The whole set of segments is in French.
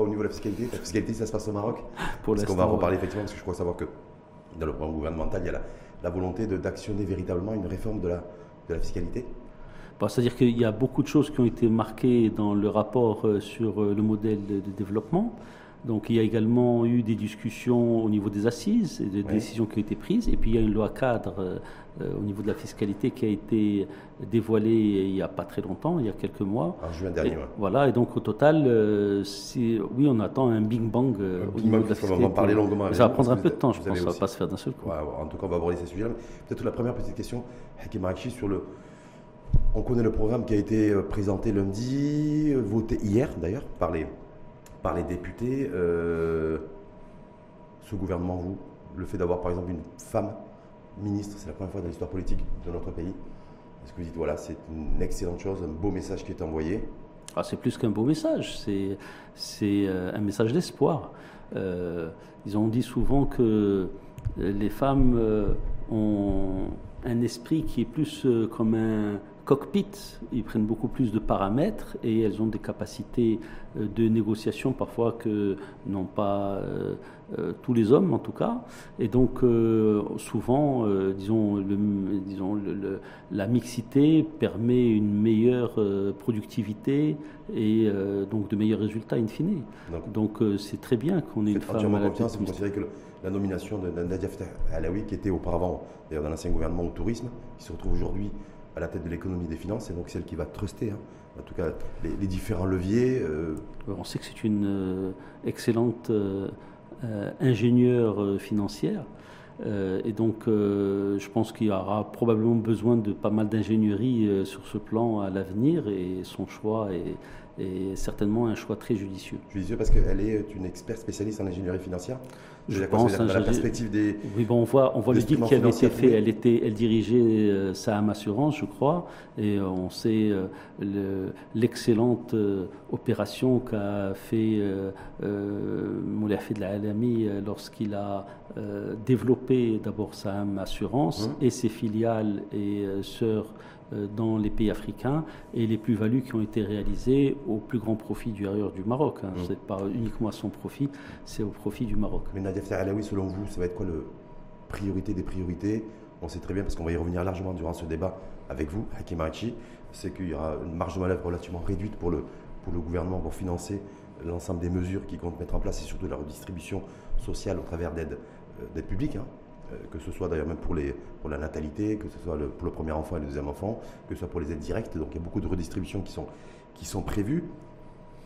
pas au niveau de la fiscalité. La fiscalité, ça se passe au Maroc. Pour parce qu'on va en reparler effectivement, parce que je crois savoir que dans le programme gouvernemental, il y a la, volonté d'actionner véritablement une réforme de la, de la fiscalité. Bah, c'est-à-dire qu'il y a beaucoup de choses qui ont été marquées dans le rapport euh, sur euh, le modèle de développement. Donc il y a également eu des discussions au niveau des assises, et des décisions qui ont été prises, et puis il y a une loi cadre euh, au niveau de la fiscalité qui a été dévoilée il n'y a pas très longtemps, il y a quelques mois. En juin dernier, Voilà, et donc au total, euh, oui, on attend un big bang euh, au niveau de la fiscalité. On va en parler longuement. Ça va prendre un peu de temps, je pense, ça ne va pas se faire d'un seul coup. en tout cas, on va aborder ces sujets-là. Peut-être la première petite question, Hakim sur le... On connaît le programme qui a été présenté lundi, voté hier d'ailleurs par les par les députés. Euh, ce gouvernement, vous, le fait d'avoir par exemple une femme ministre, c'est la première fois dans l'histoire politique de notre pays. Est-ce que vous dites, voilà, c'est une excellente chose, un beau message qui est envoyé? Ah, C'est plus qu'un beau message, c'est, c'est euh, un message d'espoir. Euh, ils ont dit souvent que les femmes ont un esprit qui est plus comme un, cockpit, ils prennent beaucoup plus de paramètres et elles ont des capacités euh, de négociation parfois que n'ont pas euh, euh, tous les hommes en tout cas. Et donc souvent, disons, le, disons le, la mixité permet une meilleure productivité et donc de meilleurs résultats in fine. Donc c'est très bien qu'on ait une femme à la tête. Vous considérez que la nomination de Nadia Alaoui, qui était auparavant d'ailleurs dans l'ancien gouvernement au tourisme, qui se retrouve aujourd'hui à la tête de l'économie des finances, et donc celle qui va truster, hein. en tout cas, les, différents leviers. Euh. On sait que c'est une euh, excellente euh, ingénieure financière. et donc, je pense qu'il y aura probablement besoin de pas mal d'ingénierie sur ce plan à l'avenir, et son choix est, est certainement un choix très judicieux. Judicieux parce qu'elle est une experte spécialiste en ingénierie financière je pense. Hein, la perspective des. Oui, bon, on voit, on voit le deal qui avait été fait. Elle, était, elle dirigeait euh, Saham Assurance, je crois, et euh, on sait euh, l'excellente opération qu'a fait Moulay de la Alami lorsqu'il a développé d'abord Saham Assurance hum. et ses filiales et sœurs euh, dans les pays africains et les plus-values qui ont été réalisées au plus grand profit du ailleurs du Maroc. Hein. Mm. Ce n'est pas uniquement à son profit, c'est au profit du Maroc. Mais Nadia Alaoui, selon vous, ça va être quoi la priorité des priorités? On sait très bien, parce qu'on va y revenir largement durant ce débat avec vous, Hakim Arachi, c'est qu'il y aura une marge de manœuvre relativement réduite pour le, pour le gouvernement pour financer l'ensemble des mesures qu'il compte mettre en place et surtout la redistribution sociale au travers d'aides euh, publiques. Hein. Euh, que ce soit d'ailleurs même pour, la natalité, que ce soit pour le premier enfant et le deuxième enfant, que ce soit pour les aides directes. Donc il y a beaucoup de redistributions qui sont, prévues.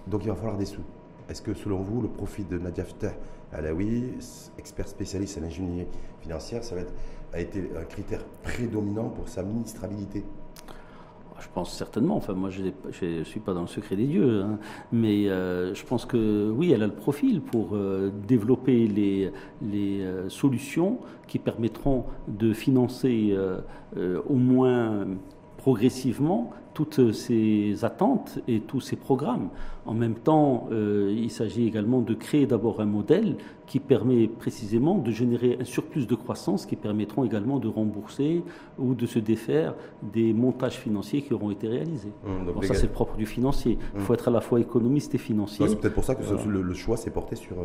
Donc il va falloir des sous. Est-ce que selon vous, le profit de Nadia Ftah Alaoui, expert spécialiste en ingénierie financière, ça a été un critère prédominant pour sa ministrabilité? Je pense certainement. Enfin, moi, je ne suis pas dans le secret des dieux, hein. mais euh, je pense que oui, elle a le profil pour euh, développer les, euh, solutions qui permettront de financer au moins progressivement toutes ces attentes et tous ces programmes. En même temps, euh, il s'agit également de créer d'abord un modèle qui permet précisément de générer un surplus de croissance qui permettront également de rembourser ou de se défaire des montages financiers qui auront été réalisés. Mmh, ça, c'est le propre du financier. Il faut mmh. être à la fois économiste et financier. C'est peut-être pour ça que le, choix s'est porté sur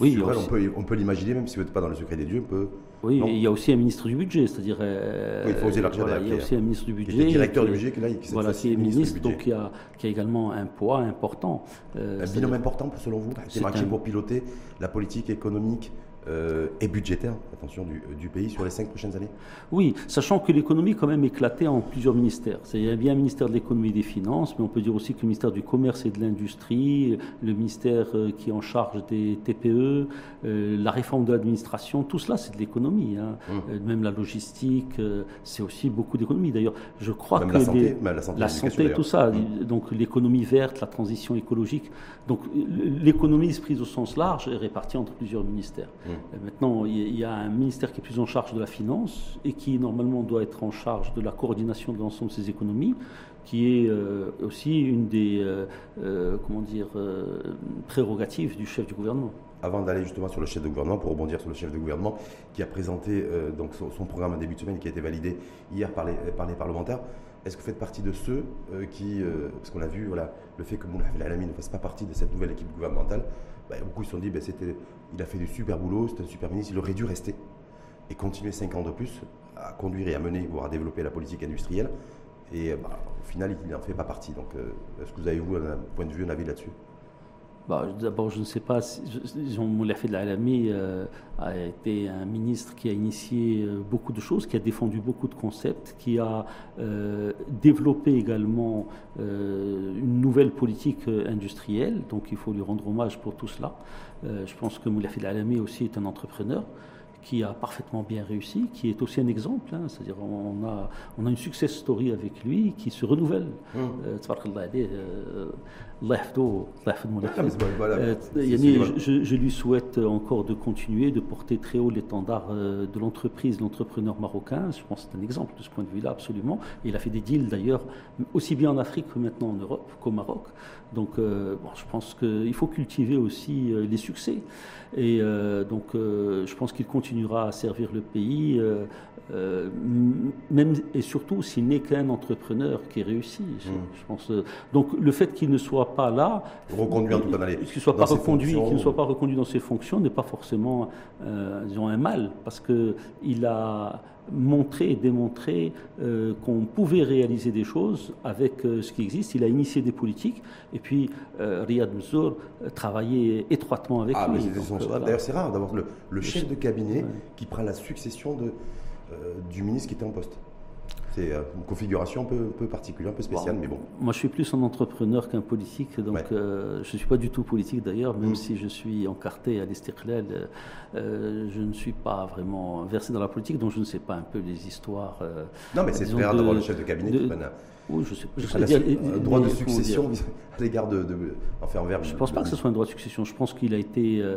oui, on peut, on peut l'imaginer, même si vous n'êtes pas dans le secret des dieux, on peut. Oui, il y a aussi un ministre du budget, c'est-à-dire. Euh, oui, il faut oser Il y a aussi un ministre du budget. directeur du budget qui, là, qui, voilà, qui est ministre, donc y, a, qui a également un poids important. Euh, un binôme important, selon vous, qui est marqué pour piloter la politique économique euh, et budgétaire, attention, du, du, pays sur les cinq prochaines années Oui, sachant que l'économie quand même éclaté en plusieurs ministères. Il y a bien un ministère de l'économie et des finances, mais on peut dire aussi que le ministère du commerce et de l'industrie, le ministère euh, qui est en charge des TPE, euh, la réforme de l'administration, tout cela c'est de l'économie. Hein. Mmh. Même la logistique, c'est aussi beaucoup d'économie. D'ailleurs, je crois que la santé, la santé, la santé tout ça, mmh. donc l'économie verte, la transition écologique, donc l'économie prise au sens large est répartie entre plusieurs ministères. Mmh. Maintenant, il y a un ministère qui est plus en charge de la finance et qui normalement doit être en charge de la coordination de l'ensemble de ces économies, qui est euh, aussi une des euh, euh, comment dire, prérogatives du chef du gouvernement. Avant d'aller justement sur le chef de gouvernement, pour rebondir sur le chef de gouvernement qui a présenté donc son, programme en début de semaine qui a été validé hier par les, par les parlementaires, Est-ce que vous faites partie de ceux qui, parce qu'on a vu voilà, le fait que Moulay Alami ne fasse pas partie de cette nouvelle équipe gouvernementale, bah, beaucoup se sont dit ben, c'était, il a fait du super boulot, c'est un super ministre, il aurait dû rester et continuer 5 ans de plus à conduire et à mener, voire à développer la politique industrielle. Et bah, au final, il n'en fait pas partie. Donc, est-ce que vous avez, vous, un point de vue, un avis là-dessus? Bah, D'abord, je ne sais pas si Jean Alami euh, a été un ministre qui a initié euh, beaucoup de choses, qui a défendu beaucoup de concepts, qui a euh, développé également une nouvelle politique industrielle. Donc, il faut lui rendre hommage pour tout cela. je pense que Moulafed Alami aussi est un entrepreneur qui a parfaitement bien réussi, qui est aussi un exemple. Hein, C'est-à-dire on a, on a une success story avec lui qui se renouvelle. Je, lui souhaite encore de continuer, de porter très haut l'étendard euh, de l'entreprise, l'entrepreneur marocain. Je pense que c'est un exemple de ce point de vue-là, absolument. il a fait des deals d'ailleurs, aussi bien en Afrique que maintenant en Europe, qu'au Maroc. Donc euh, bon, je pense qu'il faut cultiver aussi euh, les succès. Et donc je pense qu'il continuera à servir le pays euh, même et surtout s'il n'est qu'un entrepreneur qui réussit. Je, hmm. pense. Euh, donc le fait qu'il ne soit pas là, reconduit en tout cas qu'il soit pas reconduit, qu'il ne soit pas reconduit dans ses fonctions n'est pas forcément, euh, disons, un mal, parce que il a montré et démontré qu'on pouvait réaliser des choses avec ce qui existe. Il a initié des politiques et puis Riyad Mzour travaillait étroitement avec ah, lui. D'ailleurs, c'est rare d'avoir le, chef de cabinet qui prend la succession de, euh, du ministre qui était en poste. C'est euh, une configuration un peu, peu, particulière, un peu spéciale, mais bon. Moi, je suis plus un entrepreneur qu'un politique, donc euh, je ne suis pas du tout politique d'ailleurs, même mm. si je suis encarté à l'Istiklal, je ne suis pas vraiment versé dans la politique, donc je ne sais pas un peu les histoires. non, mais c'est rare d'avoir le chef de cabinet qui oui, je sais, un droit de succession à l'égard de, de, enfin, envers. Je ne pense pas que ce soit un droit de succession. Je pense qu'il a été, euh,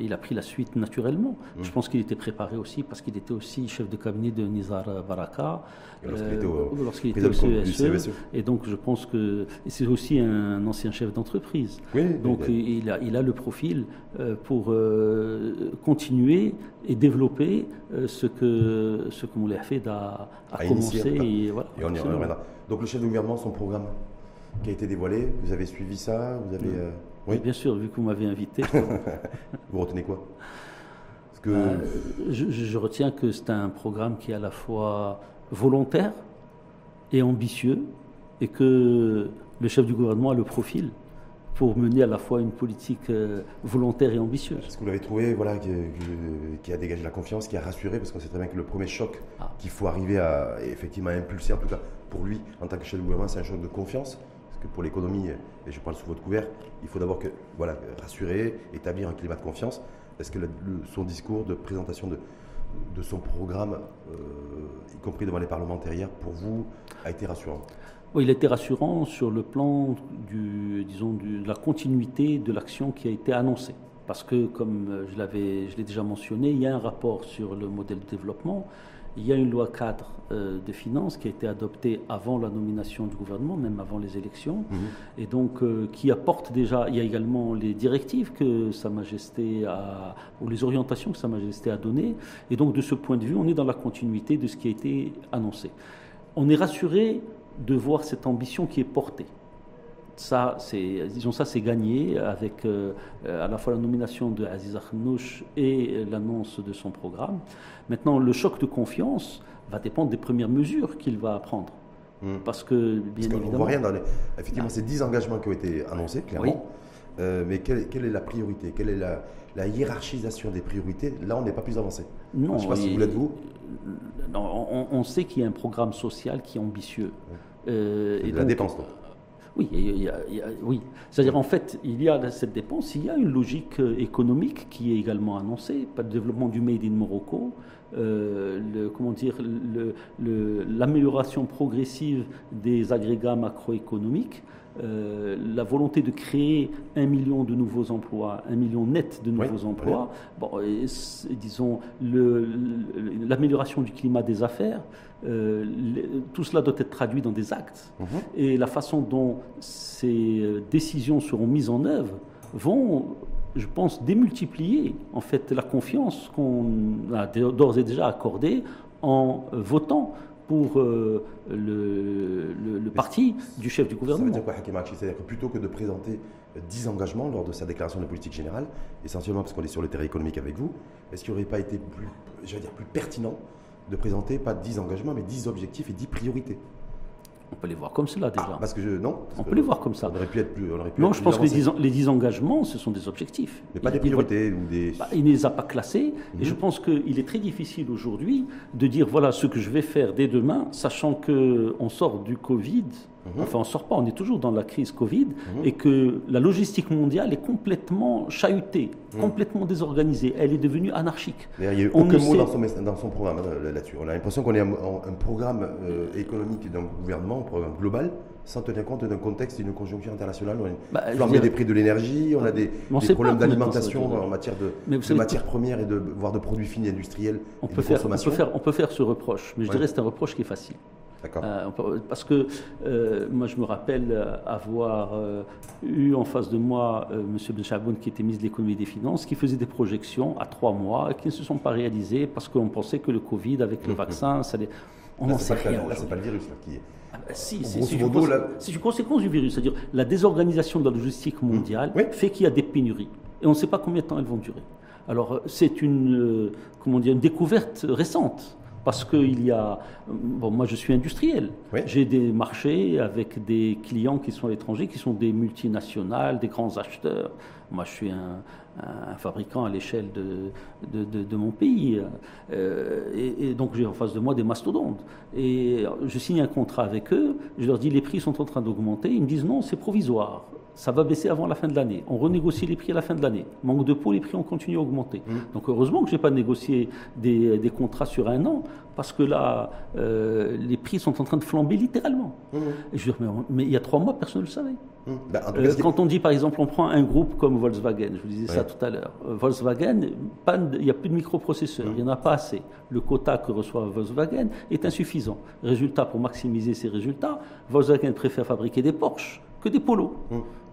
il a pris la suite naturellement. Mmh. Je pense qu'il était préparé aussi parce qu'il était aussi chef de cabinet de Nizar Baraka lorsqu'il était, au, CESE. E. Et donc je pense que c'est aussi un ancien chef d'entreprise. donc il a, il a le profil euh, pour euh, continuer et développer ce que ce que Moulay a, a, commencé. Et, voilà, et on y reviendra. Donc le chef de gouvernement, son programme qui a été dévoilé, vous avez suivi ça vous avez, euh, oui. Bien sûr, vu que vous m'avez invité. vous retenez quoi? Que... Euh, je, retiens que c'est un programme qui est à la fois volontaire et ambitieux et que le chef du gouvernement a le profil pour mener à la fois une politique euh, volontaire et ambitieuse. Est-ce que vous l'avez trouvé voilà, qui, a dégagé la confiance, qui a rassuré? Parce qu'on sait très bien que le premier choc ah. qu'il faut arriver à effectivement impulser, en tout cas pour lui, en tant que chef de gouvernement, c'est un choc de confiance. Parce que pour l'économie, et je parle sous votre couvert, il faut d'abord voilà, rassurer, établir un climat de confiance. Est-ce que son discours de présentation de, son programme, euh, y compris devant les parlementaires pour vous, a été rassurant? Il a été rassurant sur le plan du, disons, de la continuité de l'action qui a été annoncée. Parce que, comme je l'ai déjà mentionné, il y a un rapport sur le modèle de développement, il y a une loi cadre euh, de finances qui a été adoptée avant la nomination du gouvernement, même avant les élections, mhm. et donc euh, qui apporte déjà, il y a également les directives que Sa Majesté a, ou les orientations que Sa Majesté a données, et donc de ce point de vue, on est dans la continuité de ce qui a été annoncé. On est rassuré de voir cette ambition qui est portée. Ça, c'est, disons ça, c'est gagné avec euh, à la fois la nomination de Aziz Akhnouch et l'annonce de son programme. Maintenant, le choc de confiance va dépendre des premières mesures qu'il va prendre. Hmm. Parce que, bien évidemment. On voit rien dans les. Effectivement, c'est 10 engagements qui ont été annoncés, clairement. Euh, mais quelle, est la priorité? Quelle est la, hiérarchisation des priorités? Là, on n'est pas plus avancé. Non, je ne sais pas si vous l'êtes vous. On, on, sait qu'il y a un programme social qui est ambitieux. Euh, et la dépense, donc. Oui, oui. C'est-à-dire en fait, il y a cette dépense, il y a une logique euh, économique qui est également annoncée, le développement du Made in Morocco, euh, comment dire, l'amélioration progressive des agrégats macroéconomiques, euh, la volonté de créer un million de nouveaux emplois, un million net de nouveaux emplois, bon, disons l'amélioration du climat des affaires, euh, tout cela doit être traduit dans des actes. Mhm. Et la façon dont ces euh, décisions seront mises en œuvre vont, je pense, démultiplier en fait la confiance qu'on a d'ores et déjà accordée en votant pour euh, le, parti du chef du gouvernement. Ça veut dire quoi, Hakim C'est-à-dire que plutôt que de présenter 10 engagements lors de sa déclaration de politique générale, essentiellement parce qu'on est sur le terrain économique avec vous, est-ce qu'il n'aurait pas été plus, dire, plus pertinent de présenter pas 10 engagements, mais 10 objectifs et 10 priorités? On peut les voir comme cela déjà. Ah, parce que je, non On peut les voir comme ça. On aurait pu être plus. non, je pense que les 10, engagements, ce sont des objectifs. Mais pas des priorités ou des. Bah, il ne les a pas classés. Et je mhm. pense qu'il est très difficile aujourd'hui de dire voilà ce que je vais faire dès demain, sachant qu'on sort du Covid Mhm. Enfin, on ne sort pas, on est toujours dans la crise Covid mhm. et que la logistique mondiale est complètement chahutée, mhm. complètement désorganisée. Elle est devenue anarchique. Il n'y a eu aucun mot dans, son, programme hein, là-dessus. On a l'impression qu'on est un, un programme euh, économique d'un gouvernement, un programme global, sans tenir compte d'un contexte, d'une conjoncture internationale. On a bah, des prix de l'énergie, on a des, problèmes d'alimentation en matière de, matières premières et de, voire de produits finis industriels. On, peut, faire, on, peut, faire, on peut faire ce reproche, mais je dirais que c'est un reproche qui est facile. Euh, parce que euh, moi, je me rappelle avoir euh, eu en face de moi M. Benchaboun, qui était ministre de l'économie et des finances, qui faisait des projections à trois mois qui ne se sont pas réalisées parce qu'on pensait que le Covid, avec le vaccin, ça allait. On n'en sait rien. Là, c'est pas le virus qui est. Ah ben, si, c'est une, conséquence du virus. C'est-à-dire la désorganisation de la logistique mondiale fait qu'il y a des pénuries. Et on ne sait pas combien de temps elles vont durer. Alors, c'est une, comment dire, une découverte récente parce qu'il y a. Bon, moi, je suis industriel. J'ai des marchés avec des clients qui sont à l'étranger, qui sont des multinationales, des grands acheteurs. Moi, je suis un, fabricant à l'échelle de, de, mon pays. Euh, et, et, donc, j'ai en face de moi des mastodontes. Et je signe un contrat avec eux. Je leur dis les prix sont en train d'augmenter. Ils me disent non, c'est provisoire ça va baisser avant la fin de l'année. On renégocie les prix à la fin de l'année. Manque de peau, les prix ont continué à augmenter. Mmh. Donc heureusement que je n'ai pas négocié des, des, contrats sur un an, parce que là, euh, les prix sont en train de flamber littéralement. Mmh. je mais, il y a trois mois, personne ne le savait. Mmh. Ben, euh, quand on dit, par exemple, on prend un groupe comme Volkswagen, je vous disais ça tout à l'heure, euh, Volkswagen, il n'y a plus de microprocesseurs, il n'y en a pas assez. Le quota que reçoit Volkswagen est insuffisant. Résultat, pour maximiser ses résultats, Volkswagen préfère fabriquer des Porsche que des polos.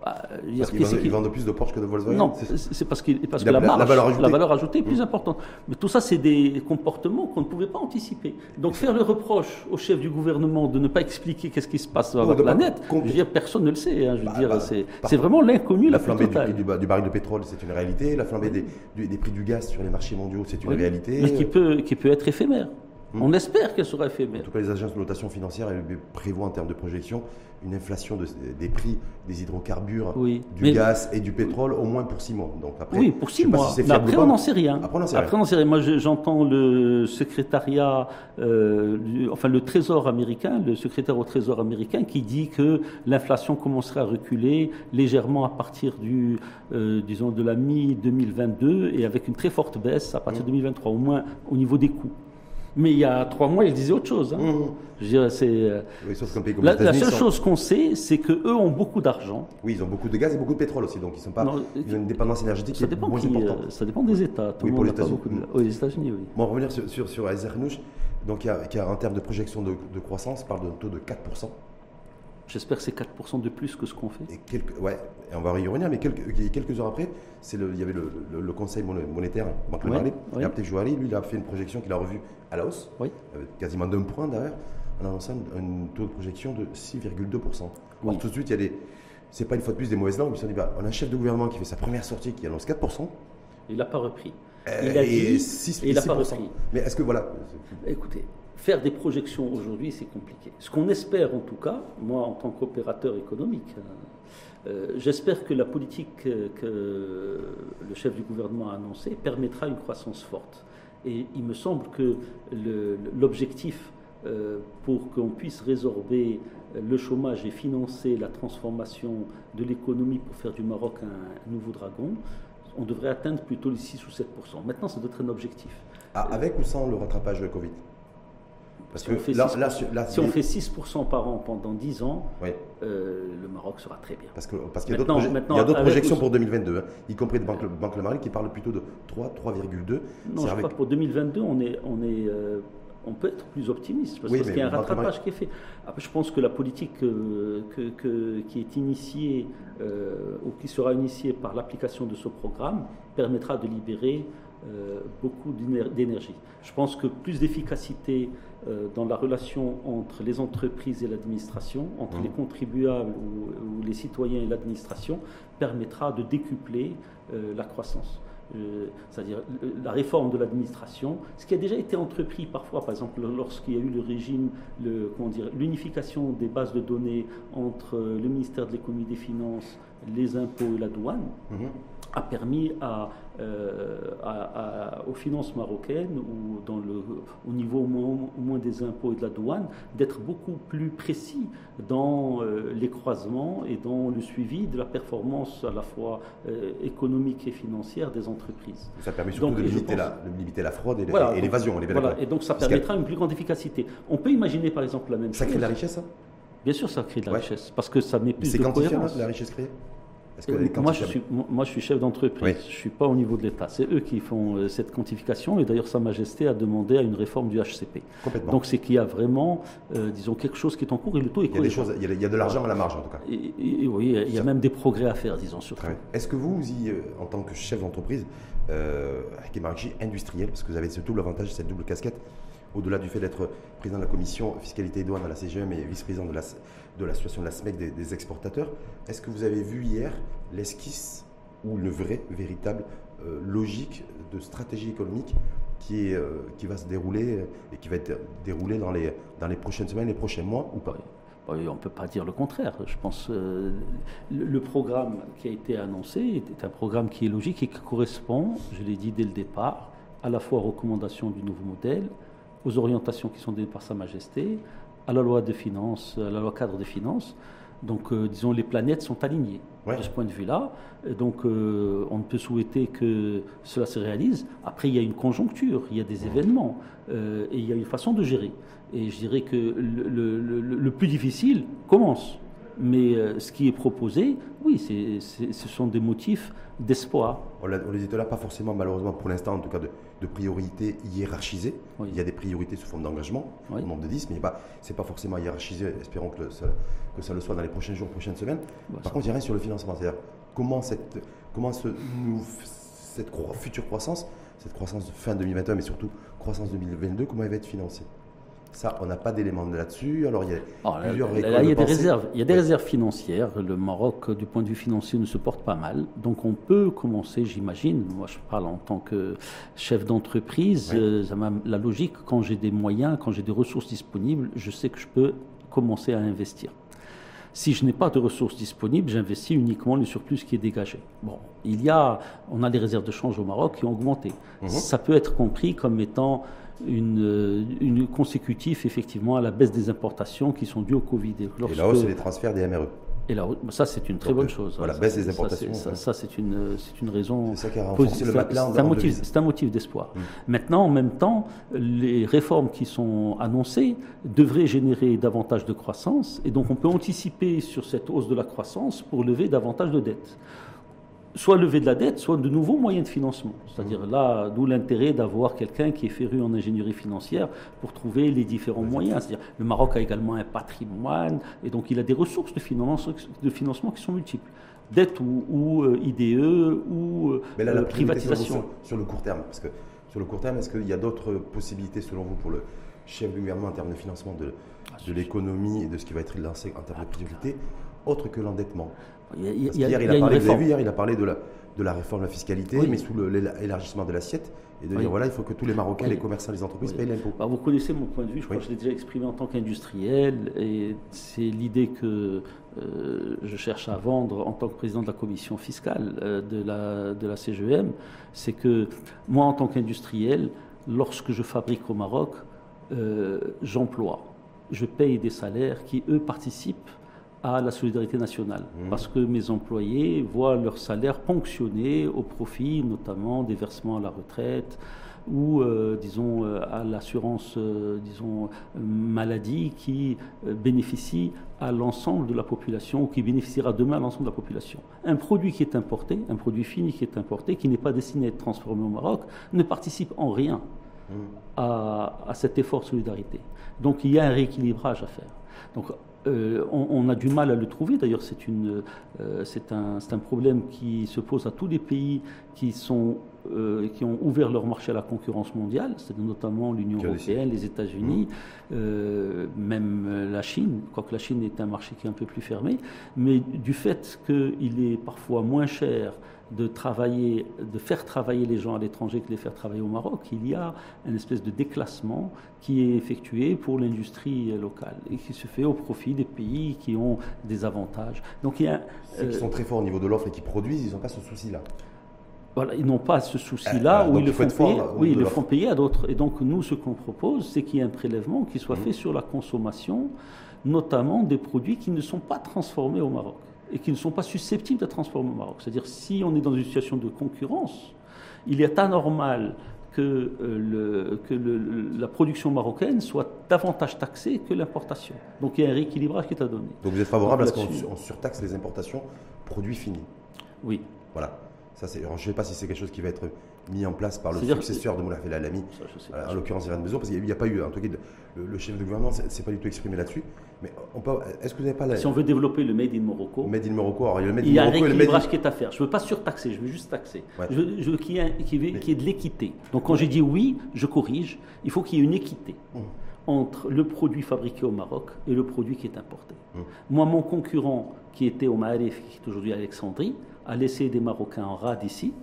Bah, parce qu'ils vendent, plus de Porsche que de Volkswagen Non, c'est parce, parce que la, marge, la, valeur ajoutée, est plus mmh. importante. Mais tout ça, c'est des comportements qu'on ne pouvait pas anticiper. Donc faire le reproche au chef du gouvernement de ne pas expliquer qu'est-ce qui se passe dans la planète, je veux dire, personne ne le sait. Hein, je veux bah, dire, bah, c'est vraiment l'inconnu. La, flambée du, du, du, baril de pétrole, c'est une réalité. La flambée des, des, prix du gaz sur les marchés mondiaux, c'est une réalité. Mais qui peut, qui peut être éphémère. Mmh. On espère qu'elle sera éphémère. En tout cas, les agences de notation financière prévoient en termes de projection une inflation des prix des hydrocarbures, du gaz et du pétrole au moins pour six mois. Donc après, oui, pour six mois. après, on n'en sait rien. Après, on n'en sait rien. Moi, j'entends le secrétariat, euh, enfin le Trésor américain, le secrétaire au Trésor américain, qui dit que l'inflation commencerait à reculer légèrement à partir du, euh, disons, de la mi-2022 et avec une très forte baisse à partir de 2023, au moins au niveau des coûts. Mais il y a trois mois, ils disaient autre chose. Hein. Mmh. Je dirais, c'est. Euh, la, seule chose qu'on sait, c'est qu'eux ont beaucoup d'argent. Oui, ils ont beaucoup de gaz et beaucoup de pétrole aussi, donc ils sont pas. ils ont une dépendance énergétique ça dépend moins importante. Euh, ça dépend des États. Tout oui, pour les États-Unis. Oui, oui. Bon, on revenir sur, sur, sur donc il y, a, en termes de projection de, de croissance, parle d'un taux de 4%. J'espère que c'est 4% de plus que ce qu'on fait. Et quelques, ouais, et on va y revenir, mais quelques, quelques heures après, le, il y avait le, le, Conseil monétaire, Banque ouais, ouais. et Jouari, lui, il a fait une projection qu'il a revue à la hausse, oui. Quasiment d'un point d'ailleurs, en annonçant un, taux de projection de 6,2%. Oui. tout de suite, il y a des. C'est pas une fois de plus des mauvaises langues, ils se dit bah, on a un chef de gouvernement qui fait sa première sortie qui annonce 4%. Il n'a pas repris. Euh, il a dit, 6, et il n'a pas repris. Mais est-ce que voilà. Écoutez, faire des projections aujourd'hui, c'est compliqué. Ce qu'on espère en tout cas, moi en tant qu'opérateur économique, euh, euh, j'espère que la politique que le chef du gouvernement a annoncée permettra une croissance forte. Et il me semble que l'objectif euh, pour qu'on puisse résorber le chômage et financer la transformation de l'économie pour faire du Maroc un, nouveau dragon, on devrait atteindre plutôt les 6 ou 7 Maintenant, ça doit un objectif. Ah, avec ou sans le rattrapage de Covid? Parce si, que on fait là, 6%, là, si on fait 6% par an pendant 10 ans, euh, le Maroc sera très bien. Parce qu'il parce y a d'autres projections pour 2022, hein, y compris de Banque, Banque Le Maroc qui parle plutôt de 3, 3,2. Non, je crois que pour 2022, on est, on est euh, on peut être plus optimiste parce, qu'il y a un rattrapage qui est fait. je pense que la politique euh, qui est initiée euh, ou qui sera initiée par l'application de ce programme permettra de libérer euh, beaucoup d'énergie. Je pense que plus d'efficacité dans la relation entre les entreprises et l'administration, entre mmh. les contribuables ou, les citoyens et l'administration, permettra de décupler la croissance. Euh, c'est-à-dire la réforme de l'administration, ce qui a déjà été entrepris parfois, par exemple lorsqu'il y a eu le régime, l'unification des bases de données entre le ministère de l'économie et des finances, les impôts et la douane, mhm. a permis à euh, aux finances marocaines ou dans le, au niveau au moins, des impôts et de la douane d'être beaucoup plus précis dans euh, les croisements et dans le suivi de la performance à la fois euh, économique et financière des entreprises. Ça permet surtout de, limiter la, limiter la, fraude et l'évasion. Voilà, et donc ça permettra une plus grande efficacité. On peut imaginer par exemple la même chose. Ça crée de la richesse, ça? Bien sûr, ça crée de la richesse, parce que ça met plus de cohérence. la richesse créée? Euh, moi, je suis, moi, je suis chef d'entreprise. Je ne suis pas au niveau de l'État. C'est eux qui font euh, cette quantification. Et d'ailleurs, Sa Majesté a demandé à une réforme du HCP. Donc, c'est qu'il y a vraiment, euh, disons, quelque chose qui est en cours et le taux est il y a, des choses, il y a, de l'argent à la marge, en tout cas. Et, oui, il y a même des progrès à faire, disons, surtout. Est-ce que vous, en tant que chef d'entreprise, euh, avec industriel, parce que vous avez ce double avantage, cette double casquette, au-delà du fait d'être président de la commission fiscalité et douane à la CGM et vice-président de la, de l'association de la SMEC des, exportateurs, est-ce que vous avez vu hier l'esquisse ou une vraie, véritable euh, logique de stratégie économique qui, euh, qui va se dérouler et qui va être déroulée dans les, dans les prochaines semaines, les prochains mois ou pas? On ne peut pas dire le contraire. Je pense euh, le, programme qui a été annoncé est un programme qui est logique et qui correspond, je l'ai dit dès le départ, à la fois aux recommandations du nouveau modèle, aux orientations qui sont données par Sa Majesté, à la loi de finances, à la loi cadre des finances. Donc, euh, disons, les planètes sont alignées de ce point de vue-là. Donc, euh, on ne peut souhaiter que cela se réalise. Après, il y a une conjoncture, il y a des événements, euh, et il y a une façon de gérer. Et je dirais que le plus difficile commence. Mais ce qui est proposé, oui, ce sont des motifs d'espoir. On, les était là, pas forcément, malheureusement, pour l'instant, en tout cas, de, priorités hiérarchisées. Il y a des priorités sous forme d'engagement, au nombre de 10, mais ce n'est pas forcément hiérarchisé. Espérons que, ça, que ça le soit dans les prochains jours, prochaines semaines. Par contre, il y a rien sur le financement. C'est-à-dire, comment cette, comment ce, cette future croissance, cette croissance de fin 2021, mais surtout croissance 2022, comment elle va être financée? Ça, on n'a pas d'éléments là-dessus. Alors, il y a oh, plusieurs il y a des réserves. Il y a des réserves financières. Le Maroc, du point de vue financier, ne se porte pas mal. Donc, on peut commencer, j'imagine. Moi, je parle en tant que chef d'entreprise. Euh, la logique, quand j'ai des moyens, quand j'ai des ressources disponibles, je sais que je peux commencer à investir. Si je n'ai pas de ressources disponibles, j'investis uniquement le surplus qui est dégagé. Bon, il y a, on a les réserves de change au Maroc qui ont augmenté. Mhm. Ça peut être compris comme étant une, euh, une consécutive effectivement à la baisse des importations qui sont dues au Covid. Et, là c'est les transferts des MRE. Et là, ça, c'est une très bonne chose. Voilà, baisse des importations. Ça, c'est une, c'est une raison. C'est ça qui a renforcé le C'est un motif, c'est un motif d'espoir. Mm. Maintenant, en même temps, les réformes qui sont annoncées devraient générer davantage de croissance, et donc on peut anticiper sur cette hausse de la croissance pour lever davantage de dettes soit lever de la dette, soit de nouveaux moyens de financement. C'est-à-dire là, d'où l'intérêt d'avoir quelqu'un qui est féru en ingénierie financière pour trouver les différents moyens. C'est-à-dire le Maroc a également un patrimoine et donc il a des ressources de financement, de financement qui sont multiples. Dette ou, euh, IDE ou euh, Mais là, la privatisation. Sur, le court terme, parce que sur le court terme, est-ce qu'il y a d'autres possibilités selon vous pour le chef du gouvernement en termes de financement de, ah, de l'économie et de ce qui va être lancé en termes de priorité, autre que l'endettement? Hier, il a, parlé, hier, il a parlé de la, de la réforme de la fiscalité, mais sous l'élargissement de l'assiette, et de dire voilà, il faut que tous les Marocains, les commerçants, les entreprises payent l'impôt. vous connaissez mon point de vue, je crois que je l'ai déjà exprimé en tant qu'industriel, et c'est l'idée que euh, je cherche à vendre en tant que président de la commission fiscale euh, de, la, de la CGM, c'est que moi, en tant qu'industriel, lorsque je fabrique au Maroc, euh, j'emploie, je paye des salaires qui, eux, participent à la solidarité nationale. Mmh. Parce que mes employés voient leur salaire ponctionné au profit notamment des versements à la retraite ou, euh, disons, euh, à l'assurance, euh, disons, maladie qui bénéficie à l'ensemble de la population ou qui bénéficiera demain à l'ensemble de la population. Un produit qui est importé, un produit fini qui est importé, qui n'est pas destiné à être transformé au Maroc, ne participe en rien à, à, cet effort de solidarité. Donc il y a un rééquilibrage à faire. Donc euh, on, a du mal à le trouver. D'ailleurs, c'est euh, c'est un, un, problème qui se pose à tous les pays qui sont euh, qui ont ouvert leur marché à la concurrence mondiale, c'est notamment l'Union européenne, les États-Unis, mmh. même la Chine, quoique la Chine est un marché qui est un peu plus fermé, mais du fait qu'il est parfois moins cher de travailler, de faire travailler les gens à l'étranger que de les faire travailler au Maroc, il y a une espèce de déclassement qui est effectué pour l'industrie locale et qui se fait au profit des pays qui ont des avantages. Donc il y a, Ceux qui sont très forts au niveau de l'offre et qui produisent, ils n'ont pas ce souci-là. Voilà, ils n'ont pas ce souci-là où ils le font payer. oui, ils le font payer à d'autres. Et donc nous, ce qu'on propose, c'est qu'il y ait un prélèvement qui soit mmh. fait sur la consommation, notamment des produits qui ne sont pas transformés au Maroc et qui ne sont pas susceptibles d'être transformés au Maroc. C'est-à-dire si on est dans une situation de concurrence, il est anormal que, euh, que la production marocaine soit davantage taxée que l'importation. Donc il y a un rééquilibrage qui est à donner. Donc vous êtes favorable à ce qu'on surtaxe les importations produits finis Oui. Voilà. Ça, je ne sais pas si c'est quelque chose qui va être mis en place par le successeur de Moulaf El Alami, en l'occurrence Irène Bezo, parce qu'il n'y a, pas eu, en tout cas, le, chef de gouvernement ne s'est pas du tout exprimé là-dessus. Mais est-ce que vous n'avez pas la... Si on veut développer le Made in Morocco, Made in Morocco, alors, il y a, le made il y a un rééquilibrage qui est à faire. Je ne veux pas surtaxer, je veux juste taxer. Je, veux, qu'il y, ait de l'équité. Donc quand j'ai dit oui, je corrige, il faut qu'il y ait une équité. Mmh. entre le produit fabriqué au Maroc et le produit qui est importé. Mmh. Moi, mon concurrent qui était au Maarif, qui est aujourd'hui à Alexandrie, a laissé des Marocains en rade ici,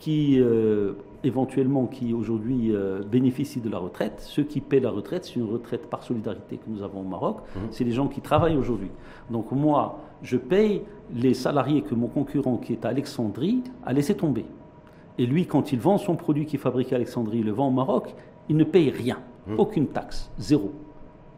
qui euh, éventuellement, qui aujourd'hui euh, bénéficient de la retraite. Ceux qui paient la retraite, c'est une retraite par solidarité que nous avons au Maroc, mmh. c'est les gens qui travaillent aujourd'hui. Donc moi, je paye les salariés que mon concurrent qui est à Alexandrie a laissé tomber. Et lui, quand il vend son produit qui est fabriqué à Alexandrie, il le vend au Maroc, il ne paye rien, mmh. aucune taxe, zéro.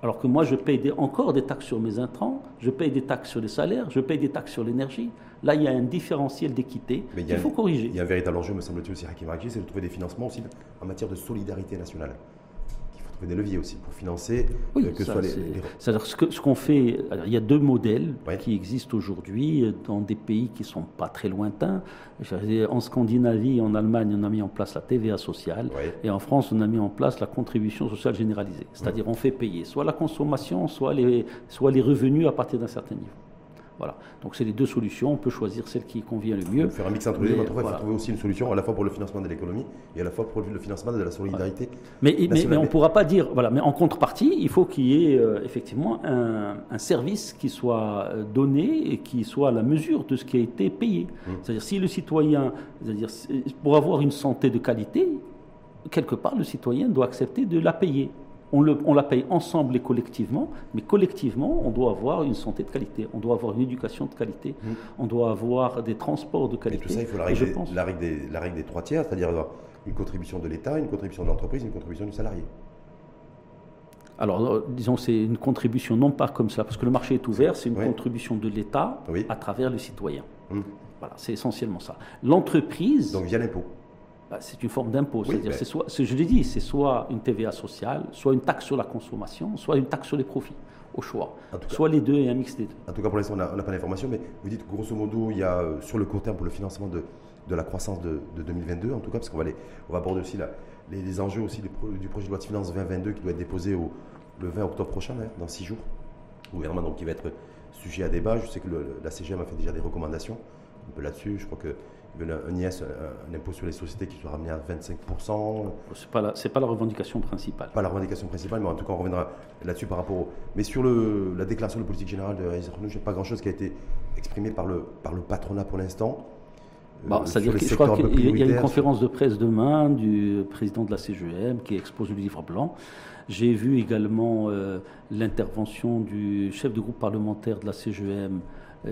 Alors que moi, je paye encore des taxes sur mes intrants, je paye des taxes sur les salaires, je paye des taxes sur l'énergie. Là, il y a un différentiel d'équité qu'il faut corriger. Il y a un véritable enjeu, me semble-t-il aussi, Hakim c'est de trouver des financements aussi en matière de solidarité nationale des leviers aussi pour financer oui, euh, que soit les, C'est-à-dire ce qu'on fait, il y a deux modèles qui existent aujourd'hui dans des pays qui ne sont pas très lointains. En Scandinavie, en Allemagne, on a mis en place la TVA sociale et en France, on a mis en place la contribution sociale généralisée. C'est-à-dire on fait payer soit la consommation, soit les, soit les revenus à partir d'un certain niveau. Voilà. Donc c'est les deux solutions. On peut choisir celle qui convient le mieux. Faire un mix entre les deux. Il faut trouver aussi une solution à la fois pour le financement de l'économie et à la fois pour le financement de la solidarité. Mais, mais, on ne pourra pas dire. Voilà. Mais en contrepartie, il faut qu'il y ait euh, effectivement un, service qui soit euh, donné et qui soit à la mesure de ce qui a été payé. Hum. C'est-à-dire si le citoyen, c'est-à-dire pour avoir une santé de qualité, quelque part le citoyen doit accepter de la payer on, la paye ensemble et collectivement, mais collectivement, on doit avoir une santé de qualité, on doit avoir une éducation de qualité, mmh. on doit avoir des transports de qualité. Et tout ça, il faut la règle, la règle, des, la règle des trois tiers, c'est-à-dire une contribution de l'État, une contribution de l'entreprise, une contribution du salarié. Alors, euh, disons, c'est une contribution non pas comme ça, parce que le marché est ouvert, c'est une contribution de l'État à travers le citoyen. Mmh. Voilà, c'est essentiellement ça. L'entreprise. Donc via l'impôt. Bah, c'est une forme d'impôt. C'est-à-dire, c'est soit, je l'ai dit, c'est soit une TVA sociale, soit une taxe sur la consommation, soit une taxe sur les profits, au choix. soit les deux et un mix des deux. En tout cas, pour l'instant, on n'a pas d'informations, mais vous dites grosso modo, il y a euh, sur le court terme pour le financement de, de la croissance de, 2022, en tout cas, parce qu'on va, on va aborder aussi les, enjeux aussi du projet de loi de finances 2022 qui doit être déposé au, le 20 octobre prochain, hein, dans six jours. Le gouvernement donc, qui va être sujet à débat. Je sais que la CGM a fait déjà des recommandations un peu là-dessus. Je crois que un IS, un impôt sur les sociétés qui soit ramené à 25%. Ce n'est pas, la, pas la revendication principale. Pas la revendication principale, mais en tout cas, on reviendra là-dessus par rapport au... Mais sur le, la déclaration de politique générale de Renault, il n'y a pas grand-chose qui a été exprimé par le, par le patronat pour l'instant. Euh, c'est-à-dire que je crois qu'il y a une conférence de presse demain du président de la CGM qui expose le livre blanc. J'ai vu également euh, l'intervention du chef de groupe parlementaire de la CGM,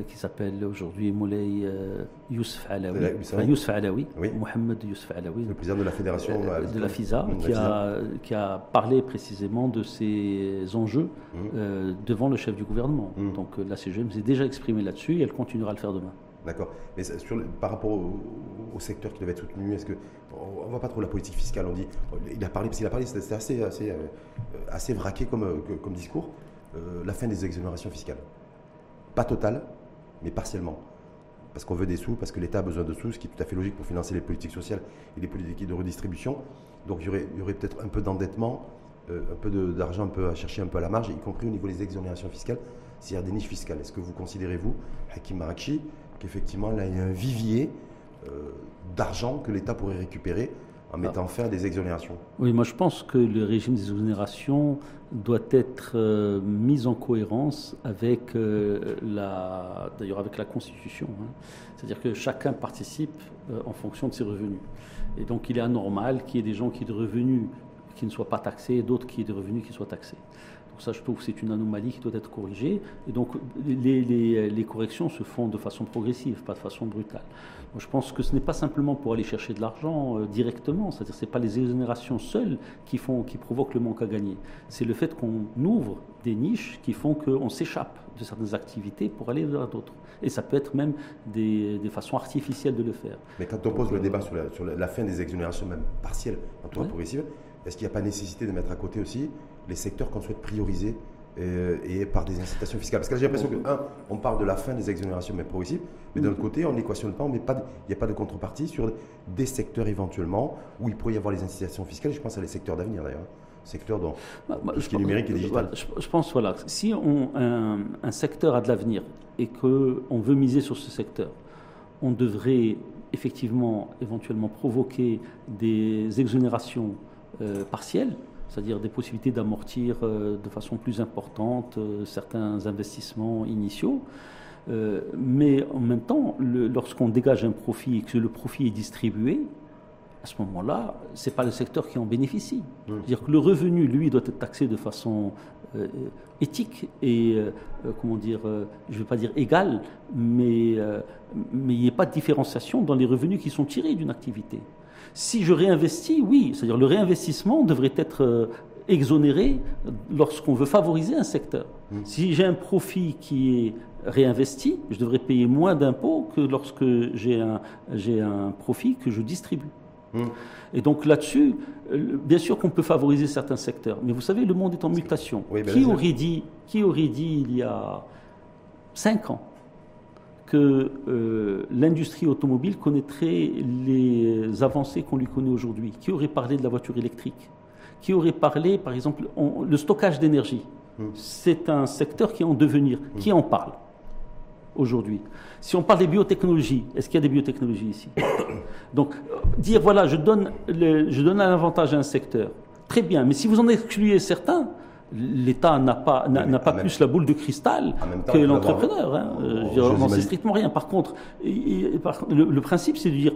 qui s'appelle aujourd'hui Moulay euh, Youssef Alaoui, enfin, Youssef Alaoui, Mohamed Youssef Alaoui, le président de la fédération euh, de la FISA, qui, a, qui a parlé précisément de ces enjeux mmh. devant le chef du gouvernement. Mmh. Donc la CGM s'est déjà exprimée là-dessus et elle continuera à le faire demain. D'accord. Mais sur par rapport au, secteur qui devait être soutenu, est-ce que on ne voit pas trop la politique fiscale On dit, il a parlé, parce qu'il a parlé, c'était assez, assez, assez vraqué comme, comme discours. la fin des exonérations fiscales. Pas totale, mais partiellement. parce qu'on veut des sous, parce que l'État a besoin de sous, ce qui est tout à fait logique pour financer les politiques sociales et les politiques de redistribution. Donc il y aurait, peut-être un peu d'endettement, euh, un peu d'argent un peu à chercher un peu à la marge, y compris au niveau des exonérations fiscales, s'il y a des niches fiscales. Est-ce que vous considérez, vous, Hakim Marakchi, qu'effectivement là il y a un vivier euh, d'argent que l'État pourrait récupérer en mettant fin à des exonérations Oui, moi je pense que le régime des exonérations doit être euh, mis en cohérence avec euh, la, d'ailleurs avec la Constitution. Hein. C'est-à-dire que chacun participe euh, en fonction de ses revenus. Et donc il est anormal qu'il y ait des gens qui aient des revenus qui ne soient pas taxés et d'autres qui aient des revenus qui soient taxés. Donc ça, je trouve que c'est une anomalie qui doit être corrigée. Et donc les, les, les corrections se font de façon progressive, pas de façon brutale. Je pense que ce n'est pas simplement pour aller chercher de l'argent euh, directement, c'est-à-dire ce n'est pas les exonérations seules qui, font, qui provoquent le manque à gagner. C'est le fait qu'on ouvre des niches qui font qu'on s'échappe de certaines activités pour aller vers d'autres. Et ça peut être même des, des, façons artificielles de le faire. Mais quand on pose le débat sur la, sur la, fin des exonérations, même partielles, en tout cas progressives, est-ce qu'il n'y a pas nécessité de mettre à côté aussi les secteurs qu'on souhaite prioriser euh, et par des incitations fiscales. Parce que j'ai l'impression que, un, on parle de la fin des exonérations mais progressives, mais d'un autre côté, on n'équationne pas, il n'y a pas de contrepartie sur des secteurs éventuellement où il pourrait y avoir les incitations fiscales. Je pense à les secteurs d'avenir d'ailleurs. Secteurs dont bah, bah, tout ce qui est numérique et digital. je, pense, voilà, si on, un, secteur a de l'avenir et qu'on veut miser sur ce secteur, on devrait effectivement, éventuellement provoquer des exonérations euh, partielles c'est-à-dire des possibilités d'amortir euh, de façon plus importante euh, certains investissements initiaux. Euh, mais en même temps, lorsqu'on dégage un profit et que le profit est distribué, à ce moment-là, ce n'est pas le secteur qui en bénéficie. C'est-à-dire que le revenu, lui, doit être taxé de façon éthique et, comment dire, je ne vais pas dire égale, mais, mais il n'y a pas de différenciation dans les revenus qui sont tirés d'une activité. Si je réinvestis, oui, c'est-à-dire le réinvestissement devrait être euh, exonéré lorsqu'on veut favoriser un secteur. Mmh. Si j'ai un profit qui est réinvesti, je devrais payer moins d'impôts que lorsque j'ai un, un profit que je distribue. Mmh. Et donc là-dessus, euh, bien sûr qu'on peut favoriser certains secteurs, mais vous savez, le monde est en mutation. Ben qui, aurait dit, qui aurait dit il y a cinq ans que euh, l'industrie automobile connaîtrait les avancées qu'on lui connaît aujourd'hui Qui aurait parlé de la voiture électrique? Qui aurait parlé, par exemple, le stockage d'énergie? Hmm. C'est un secteur qui est en devenir. Hmm. Qui en parle aujourd'hui? Si on parle des biotechnologies, est-ce qu'il y a des biotechnologies ici? Donc, dire, voilà, je donne, je donne un avantage à un secteur. Très bien, mais si vous en excluez certains, l'État n'a pas, n'a, pas plus la boule de cristal que l'entrepreneur. Hein. N'en sait strictement rien. Par contre, le, principe, c'est de dire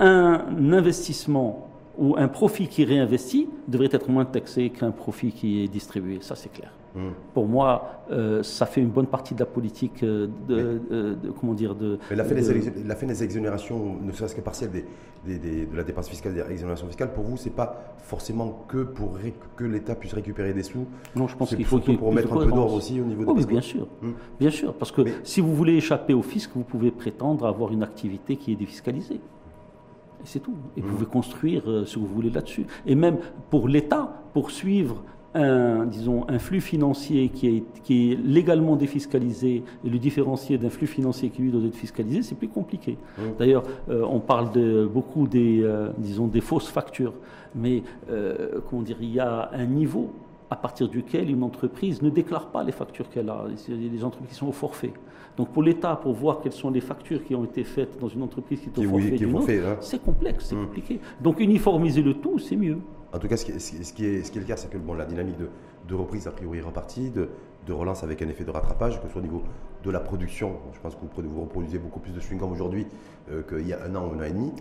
un investissement ou un profit qui réinvestit devrait être moins taxé qu'un profit qui est distribué. Ça, c'est clair. Hmm. Pour moi, euh, ça fait une bonne partie de la politique euh, de, comment dire de. Mais la fin, des, exonérations, ne serait-ce que partielle des, de la dépense fiscale, des exonérations fiscales, pour vous, c'est pas forcément que pour que l'État puisse récupérer des sous. Non, je pense qu'il faut pour mettre un peu d'ordre aussi au niveau. Oh, mais bien sûr, hmm. bien sûr, parce que si vous voulez échapper au fisc, vous pouvez prétendre avoir une activité qui est défiscalisée. Et c'est tout. Et vous hmm. pouvez construire euh, ce que vous voulez là-dessus. Et même pour l'État, poursuivre un, disons, un flux financier qui est, qui est légalement défiscalisé et le différencier d'un flux financier qui lui doit être fiscalisé, c'est plus compliqué. D'ailleurs, euh, on parle de beaucoup des, euh, disons, des fausses factures, mais euh, comment dire, il y a un niveau à partir duquel une entreprise ne déclare pas les factures qu'elle a. Il y a des entreprises qui sont au forfait. Donc pour l'État, pour voir quelles sont les factures qui ont été faites dans une entreprise qui est au forfait, hein. c'est complexe, c'est hum. compliqué. Donc uniformiser le tout, c'est mieux. En tout cas, ce qui est, ce qui est, ce qui est le cas, c'est que bon, la dynamique de, de, reprise, a priori, est repartie, de, de, relance avec un effet de rattrapage, que ce soit au niveau de la production. Je pense que vous, vous reproduisez beaucoup plus de chewing-gum aujourd'hui euh, qu'il y a un an ou un an et demi.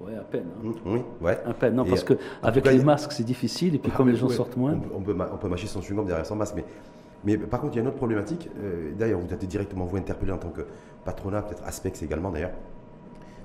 Oui, à peine. Hein. Mmh, oui, ouais. À peine, non, parce qu'avec les masques, c'est difficile, et puis ah, comme les gens sortent moins. On peut, on peut, mâcher son chewing-gum derrière son masque, mais, mais par contre, il y a une autre problématique. Euh, d'ailleurs, vous êtes directement vous interpellé en tant que patronat, peut-être Aspex également d'ailleurs.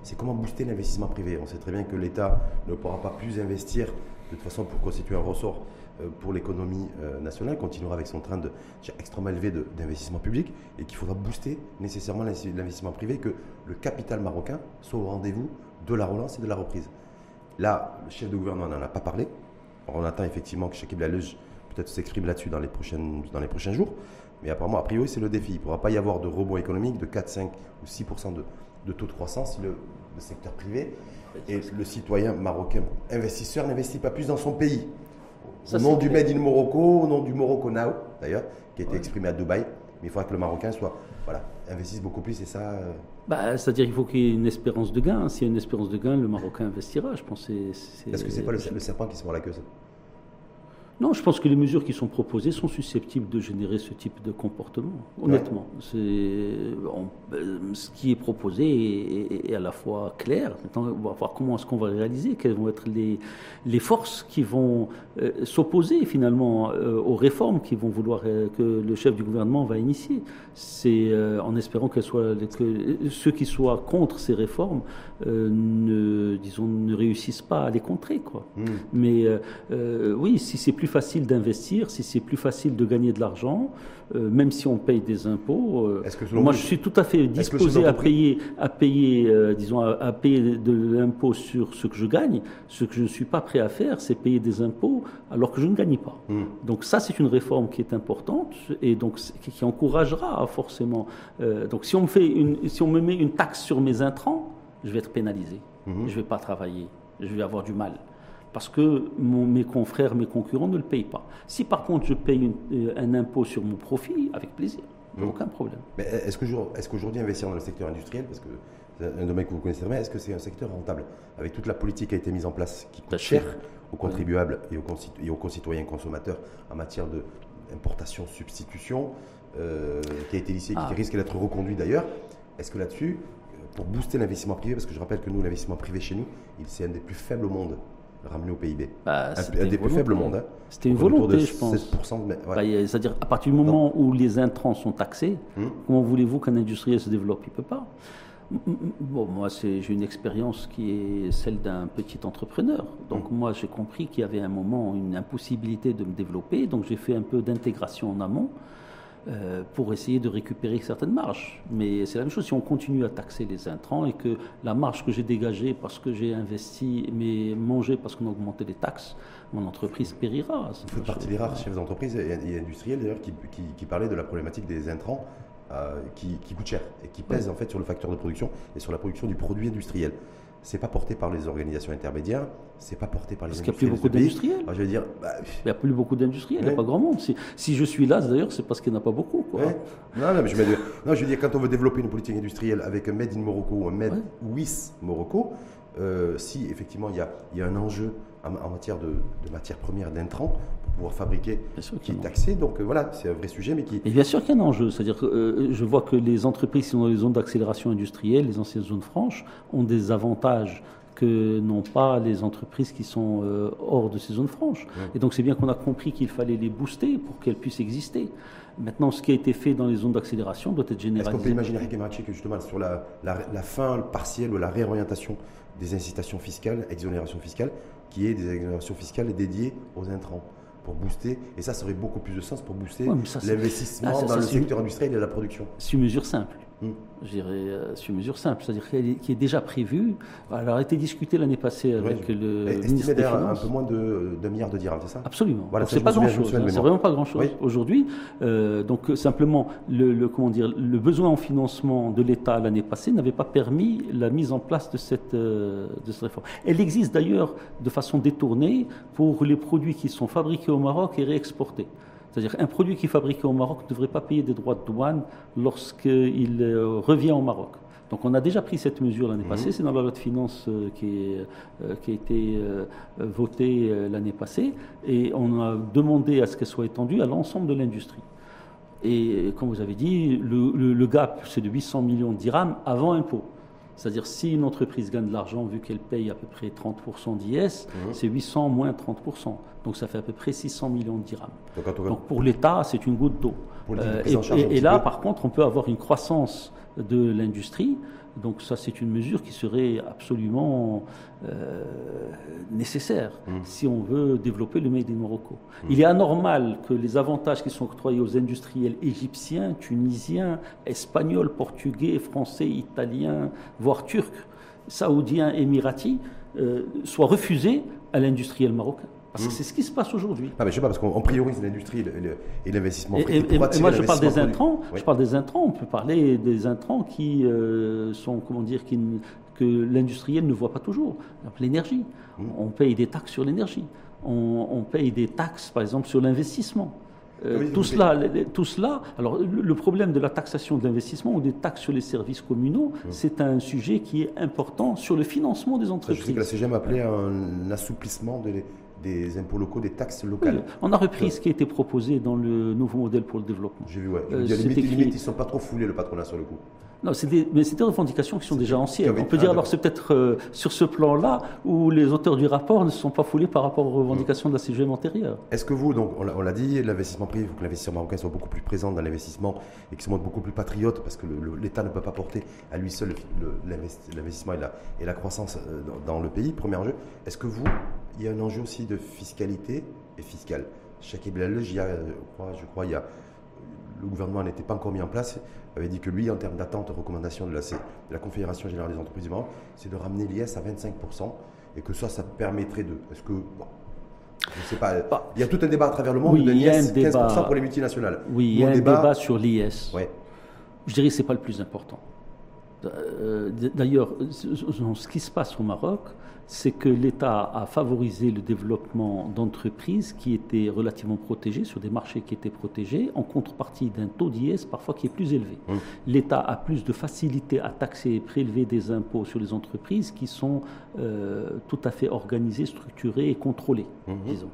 C'est comment booster l'investissement privé. On sait très bien que l'État ne pourra pas plus investir de toute façon pour constituer un ressort euh, pour l'économie euh, nationale, continuera avec son train de, extrêmement élevé d'investissement public et qu'il faudra booster nécessairement l'investissement privé, que le capital marocain soit au rendez-vous de la relance et de la reprise. Là, le chef de gouvernement n'en a pas parlé. on attend effectivement que Shakib Laleuge peut-être s'exprime là-dessus dans, les dans les prochains jours. Mais apparemment, a priori, c'est le défi. Il ne pourra pas y avoir de rebond économique de 4, 5 ou 6 de, de taux de croissance si le, secteur privé et le citoyen marocain investisseur n'investit pas plus dans son pays. au nom du Made in Morocco, au nom du Morocco Now, d'ailleurs, qui a été exprimé à Dubaï, mais il faudra que le Marocain soit, voilà, investisse beaucoup plus, et ça. Euh, bah, C'est-à-dire qu'il faut qu'il y ait une espérance de gain. S'il y a une espérance de gain, le Marocain investira. Je pense. Est-ce que c'est pas le, le, serpent qui se mord la queue non, je pense que les mesures qui sont proposées sont susceptibles de générer ce type de comportement, honnêtement. Euh, ce qui est proposé est, à la fois clair. Maintenant, on va voir comment est-ce qu'on va réaliser, quelles vont être les, les forces qui vont euh, s'opposer finalement euh, aux réformes qui vont vouloir que le chef du gouvernement va initier. C'est en espérant que ceux qui soient contre ces réformes ne, disons, ne réussissent pas à les contrer. Quoi. Hmm. Mais oui, si c'est plus facile d'investir, si c'est plus facile de gagner de l'argent, euh, même si on paye des impôts. Euh, moi, je suis tout à fait disposé à payer, à payer, euh, disons, à, payer de l'impôt sur ce que je gagne. Ce que je ne suis pas prêt à faire, c'est payer des impôts alors que je ne gagne pas. Hmm. Donc ça, c'est une réforme qui est importante et donc qui encouragera forcément. donc si on me fait une, si on me met une taxe sur mes intrants, je vais être pénalisé. Hmm. Je ne vais pas travailler. Je vais avoir du mal parce que mes confrères, mes concurrents ne le payent pas. Si par contre je paye euh, un impôt sur mon profit, avec plaisir, mmh. aucun problème. Mais est-ce qu'aujourd'hui investir dans le secteur industriel, parce que c'est un domaine que vous connaissez bien, est-ce que c'est un secteur rentable? Avec toute la politique qui a été mise en place, qui coûte cher aux contribuables et, aux concitoyens consommateurs en matière d'importation, substitution, euh, qui a été qui ah. risque d'être reconduit d'ailleurs, est-ce que là-dessus, pour booster l'investissement privé, parce que je rappelle que nous, l'investissement privé chez nous, c'est un des plus faibles au monde ramené au PIB. Bah, un, des plus faibles au monde. Hein. C'était une volonté, je pense. Bah, c'est-à-dire, à partir du moment où les intrants sont taxés, hum. comment voulez-vous qu'un industriel se développe? Il ne peut pas. Bon, moi, j'ai une expérience qui est celle d'un petit entrepreneur. Donc, hum. moi, j'ai compris qu'il y avait un moment une impossibilité de me développer. Donc, j'ai fait un peu d'intégration en amont. Euh, pour essayer de récupérer certaines marges. Mais c'est la même chose si on continue à taxer les intrants et que la marge que j'ai dégagée parce que j'ai investi, mais mangé parce qu'on a augmenté les taxes, mon entreprise périra. Vous faites partie des rares chefs d'entreprise et, industriels d'ailleurs qui, qui, parlaient de la problématique des intrants euh, qui, qui coûtent cher et qui pèsent en fait sur le facteur de production et sur la production du produit industriel c'est pas porté par les organisations intermédiaires, c'est pas porté par les Parce qu'il n'y a plus beaucoup d'industriels. je veux dire, bah, il n'y a plus beaucoup d'industriels, il n'y a pas grand monde. Si, je suis là, d'ailleurs, c'est parce qu'il n'y en a pas beaucoup. Quoi. Non, non, mais je, veux dire, non, je veux dire, quand on veut développer une politique industrielle avec un Made in Morocco ou un Made with Morocco, euh, si effectivement il y a, y a, un enjeu en, matière de, de matières premières, d'intrants, pouvoir fabriquer qui est taxé. Donc euh, voilà, c'est un vrai sujet, mais qui. Et bien sûr qu'il y a un enjeu. C'est-à-dire que euh, je vois que les entreprises qui sont dans les zones d'accélération industrielle, les anciennes zones franches, ont des avantages que n'ont pas les entreprises qui sont euh, hors de ces zones franches. Et donc c'est bien qu'on a compris qu'il fallait les booster pour qu'elles puissent exister. Maintenant, ce qui a été fait dans les zones d'accélération doit être généralisé. Est-ce qu'on peut imaginer, que justement, sur la, la, fin partielle ou la réorientation des incitations fiscales, exonérations fiscales, qui est des exonérations fiscales dédiées aux intrants? Pour booster, et ça, ça aurait beaucoup plus de sens pour booster l'investissement ah, dans le secteur industriel et la production. C'est une mesure simple. Hmm. Je dirais, euh, sur mesure simple, c'est-à-dire qui est déjà prévue. Elle a été discutée l'année passée avec le ministre des Finances. un peu moins d'un milliard de dirhams, c'est ça? Absolument. Voilà, c'est pas grand-chose. Hein, c'est vraiment pas grand-chose aujourd'hui. Euh, donc simplement, le, comment dire, le besoin en financement de l'État l'année passée n'avait pas permis la mise en place de cette, euh, de cette réforme. Elle existe d'ailleurs de façon détournée pour les produits qui sont fabriqués au Maroc et réexportés. C'est-à-dire qu'un produit qui est fabriqué au Maroc ne devrait pas payer des droits de douane lorsqu'il euh, revient au Maroc. Donc on a déjà pris cette mesure l'année passée, mhm. c'est dans la loi de finances euh, qui, euh, qui, a été votée l'année passée, et on a demandé à ce qu'elle soit étendue à l'ensemble de l'industrie. Et comme vous avez dit, le, le gap, c'est de 800 millions de dirhams avant impôt. C'est-à-dire si une entreprise gagne de l'argent, vu qu'elle paye à peu près 30% d'IS, mhm. c'est 800 moins 30%. Donc ça fait à peu près 600 millions de dirhams. Donc, pour l'État, c'est une goutte d'eau. Euh, et, là, par contre, on peut avoir une croissance de l'industrie. Donc ça, c'est une mesure qui serait absolument euh, nécessaire mmh. si on veut développer le Made in Morocco. Mmh. Il est anormal que les avantages qui sont octroyés aux industriels égyptiens, tunisiens, espagnols, portugais, français, italiens, voire turcs, saoudiens, émiratis, euh, soient refusés à l'industriel marocain. Parce que c'est ce qui se passe aujourd'hui. Ah, mais je sais pas, parce qu'on priorise l'industrie et l'investissement. Et, et, moi, je parle des intrants. Je parle des intrants. On peut parler des intrants qui euh, sont, comment dire, qui, que l'industriel ne voit pas toujours. L'énergie. Mmh. On paye des taxes sur l'énergie. On, on, paye des taxes, par exemple, sur l'investissement. Euh, tout, cela, tout cela, alors le problème de la taxation de l'investissement ou des taxes sur les services communaux, mmh. c'est un sujet qui est important sur le financement des entreprises. Je sais que la CGM appelait un assouplissement de des impôts locaux, des taxes locales. on a repris ce qui a été proposé dans le nouveau modèle pour le développement. J'ai vu, ouais. Euh, limite, ils ne sont pas trop foulés, le patronat, sur le coup. Non, des, mais c'est des revendications qui sont déjà anciennes. On peut dire alors c'est peut-être euh, sur ce plan-là où les auteurs du rapport ne se sont pas foulés par rapport aux revendications de la CGM antérieure. Est-ce que vous, donc on l'a dit, l'investissement privé, il faut que l'investisseur marocain soit beaucoup plus présent dans l'investissement et qu'il se montre beaucoup plus patriote parce que l'État ne peut pas porter à lui seul l'investissement et la, et la croissance euh, dans, le pays, premier enjeu. Est-ce que vous, il y a un enjeu aussi de fiscalité et fiscale Chaque Belal, je crois, je crois, il y a le gouvernement n'était pas encore mis en place, avait dit que lui, en termes d'attente, recommandation de la, de la Confédération Générale des Entreprises du Maroc, c'est de ramener l'IS à 25%, et que ça, ça permettrait de... Est-ce que... Bon, je ne sais pas. Bah, il y a tout un débat à travers le monde oui, de l'IS, 15% pour les multinationales? Oui, il y a un débat, sur l'IS. Ouais. Je dirais que ce n'est pas le plus important. Euh, d'ailleurs, ce qui se passe au Maroc, c'est que l'État a favorisé le développement d'entreprises qui étaient relativement protégées, sur des marchés qui étaient protégés, en contrepartie d'un taux d'IS parfois qui est plus élevé. Mmh. L'État a plus de facilité à taxer et prélever des impôts sur les entreprises qui sont euh, tout à fait organisées, structurées et contrôlées, mmh. disons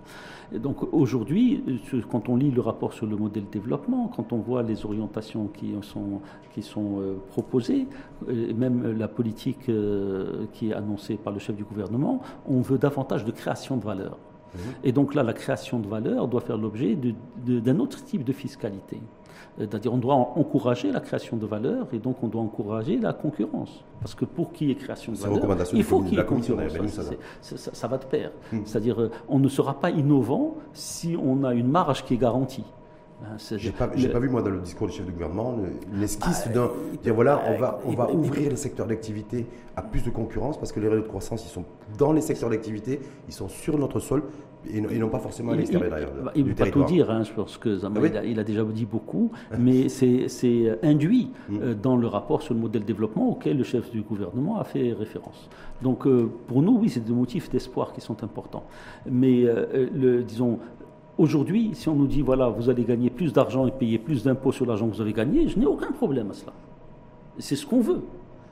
donc aujourd'hui, quand on lit le rapport sur le modèle développement, quand on voit les orientations qui sont, qui sont euh, proposées, et même la politique euh, qui est annoncée par le chef du gouvernement, on veut davantage de création de valeur. Mmh. Et donc là, la création de valeur doit faire l'objet d'un autre type de fiscalité. C'est-à-dire on doit encourager la création de valeur et donc on doit encourager la concurrence. Parce que pour qu'il y ait création de valeur, il faut qu'il y ait concurrence. Ça, ça, va de pair. Hmm. C'est-à-dire euh, on ne sera pas innovant si on a une marge qui est garantie. Hein, j'ai pas, pas, vu moi dans le discours du chef du gouvernement l'esquisse ah, d'un dire voilà on va on va ouvrir les secteurs d'activité à plus de concurrence parce que les réseaux de croissance ils sont dans les secteurs d'activité ils sont sur notre sol et, non pas forcément à l'extérieur Il ne peut pas tout dire, hein, je pense que ah il, a, déjà dit beaucoup, mais c'est induit mm. euh, dans le rapport sur le modèle développement auquel le chef du gouvernement a fait référence. Donc euh, pour nous, oui, c'est des motifs d'espoir qui sont importants. Mais euh, le, disons, Aujourd'hui, si on nous dit, voilà, vous allez gagner plus d'argent et payer plus d'impôts sur l'argent que vous avez gagné, je n'ai aucun problème à cela. C'est ce qu'on veut.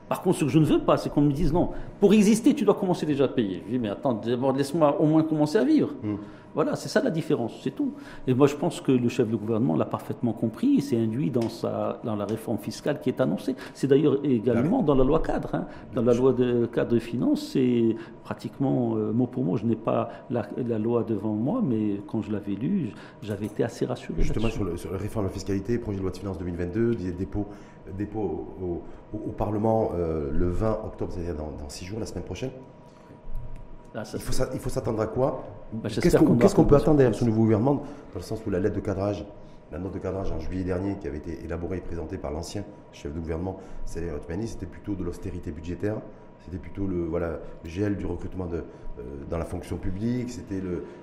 Par contre, ce que je ne veux pas, c'est qu'on me dise non, pour exister, tu dois commencer déjà à payer. Je dis, mais attends, laisse-moi au moins commencer à vivre. Hmm. Voilà, c'est ça la différence, c'est tout. Et moi, je pense que le chef du gouvernement l'a parfaitement compris et s'est induit dans, sa, dans la réforme fiscale qui est annoncée. C'est d'ailleurs également dans la loi cadre. Hein. Dans la loi de cadre de finances, c'est pratiquement euh, mot pour mot. Je n'ai pas la, loi devant moi, mais quand je l'avais lu, j'avais été assez rassuré. Justement, sur, la réforme de la fiscalité, projet de loi de finances 2022, dépôt, dépôt au, au, Parlement euh, le 20 octobre, c'est-à-dire dans, dans six jours, la semaine prochaine. Ah, il faut s'attendre à quoi? Bah, Qu'est-ce qu'on peut attendre derrière ce nouveau gouvernement? Dans le sens où la lettre de cadrage, la note de cadrage en juillet dernier, qui avait été élaborée et présentée par l'ancien chef de gouvernement, c'était plutôt de l'austérité budgétaire. C'était plutôt le, voilà, gel du recrutement de, euh, dans la fonction publique, c'était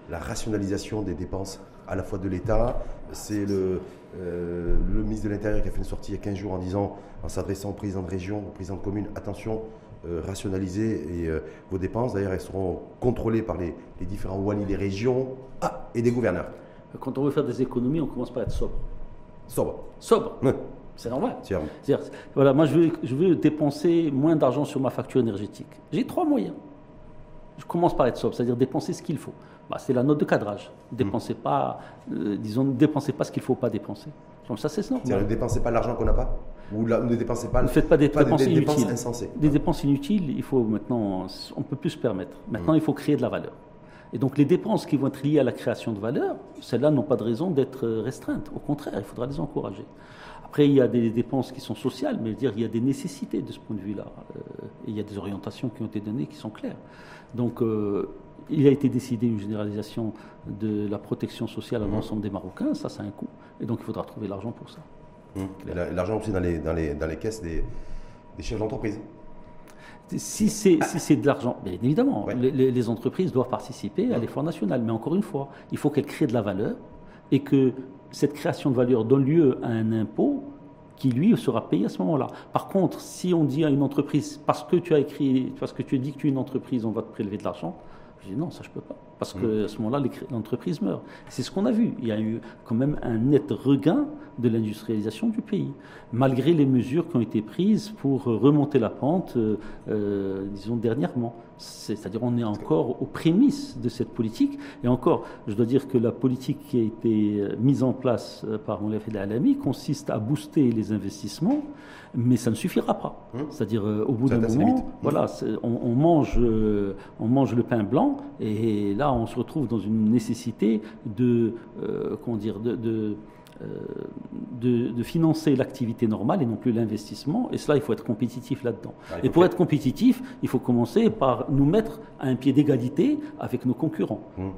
la rationalisation des dépenses à la fois de l'État. C'est le, euh, le ministre de l'Intérieur qui a fait une sortie il y a 15 jours en disant, en s'adressant au président de région, au président de commune, attention, euh, rationaliser et, euh, vos dépenses. D'ailleurs, elles seront contrôlées par les, différents WANI des régions ah, et des gouverneurs. Quand on veut faire des économies, on commence par être sobre. Sobre. Sobre. C'est normal. voilà, moi, je veux, je veux dépenser moins d'argent sur ma facture énergétique. J'ai trois moyens. Je commence par être sobre, c'est-à-dire dépenser ce qu'il faut. Bah, c'est la note de cadrage. Dépensez mmh. pas, euh, disons, ne dépensez pas ce qu'il ne faut pas dépenser. Donc ça, c'est normal. ne dépensez pas l'argent qu'on n'a pas Ou ne dépensez pas. Ne faites pas des dépenses inutiles. Des dépenses inutiles, il faut maintenant, on peut plus se permettre. Maintenant, mmh. il faut créer de la valeur. Et donc les dépenses qui vont être liées à la création de valeur, celles-là n'ont pas de raison d'être restreintes. Au contraire, il faudra les encourager. Après, il y a des dépenses qui sont sociales, mais dire, il y a des nécessités de ce point de vue-là. Euh, et il y a des orientations qui ont été données qui sont claires. Donc, euh, il a été décidé une généralisation de la protection sociale à mmh. l'ensemble des Marocains, ça, c'est un coût. Et donc, il faudra trouver l'argent pour ça. Mmh. L'argent aussi dans les, dans les, dans les caisses des, des chefs d'entreprise Si c'est si de l'argent, bien évidemment, les, les, entreprises doivent participer à l'effort national. Mais encore une fois, il faut qu'elles créent de la valeur et que cette création de valeur donne lieu à un impôt qui lui sera payé à ce moment-là. Par contre, si on dit à une entreprise, parce que tu as écrit, parce que tu as dit que tu es une entreprise, on va te prélever de l'argent, je dis non, ça je peux pas. Parce qu'à mm. ce moment-là, l'entreprise meurt. C'est ce qu'on a vu. Il y a eu quand même un net regain de l'industrialisation du pays, malgré les mesures qui ont été prises pour remonter la pente, euh, euh, disons, dernièrement. C'est-à-dire on est encore aux prémices de cette politique. Et encore, je dois dire que la politique qui a été euh, mise en place par Moulay Alami consiste à booster les investissements, mais ça ne suffira pas. Hum. C'est-à-dire au bout d'un moment, hum. voilà, on, mange, on mange le pain blanc, et là on se retrouve dans une nécessité de, comment dire, de euh, de, financer l'activité normale et non plus l'investissement. Et cela, il faut être compétitif là-dedans. Ah, et pour être compétitif, il faut commencer par nous mettre à un pied d'égalité avec nos concurrents. Hum.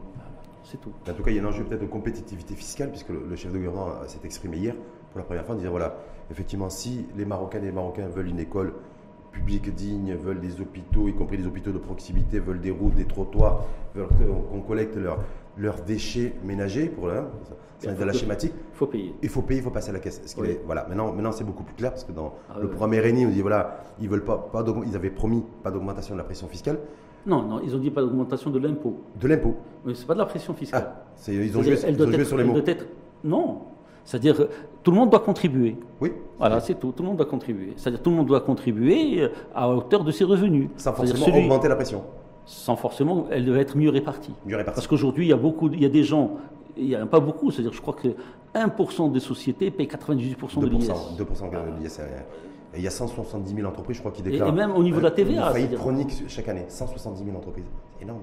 C'est tout. En tout cas, il y a un enjeu peut-être de compétitivité fiscale, puisque le, chef de gouvernement s'est exprimé hier pour la première fois en disant voilà, effectivement, si les Marocains et les Marocains veulent une école publique digne, veulent des hôpitaux, y compris des hôpitaux de proximité, veulent des routes, des trottoirs, veulent qu'on collecte leurs leurs déchets ménagers pour là, c'est de la schématique. Il faut payer. Il faut payer, il faut passer à la caisse. voilà. Maintenant, maintenant c'est beaucoup plus clair parce que dans ah le premier RNI, on dit voilà, ils veulent pas, pas ils avaient promis pas d'augmentation de la pression fiscale. Non, non, ils ont dit pas d'augmentation de l'impôt. De l'impôt. Mais c'est pas de la pression fiscale. Ah, ils ont joué, ils ont joué sur les mots. non, c'est-à-dire tout le monde doit contribuer. Oui. Voilà, c'est tout. Tout le monde doit contribuer. C'est-à-dire tout le monde doit contribuer euh, à hauteur de ses revenus. Sans forcément augmenter la pression sans forcément, elle devait être mieux répartie. Mieux répartie. Parce qu'aujourd'hui, il y a beaucoup, il y a des gens, il n'y a pas beaucoup, c'est-à-dire je crois que 1% des sociétés payent 98% de l'IS. 2% de l'IS. il y a 170 000 entreprises, je crois, qui déclarent. Et, même au niveau de la TVA. Une faillite chronique chaque année. 170 000 entreprises. C'est énorme.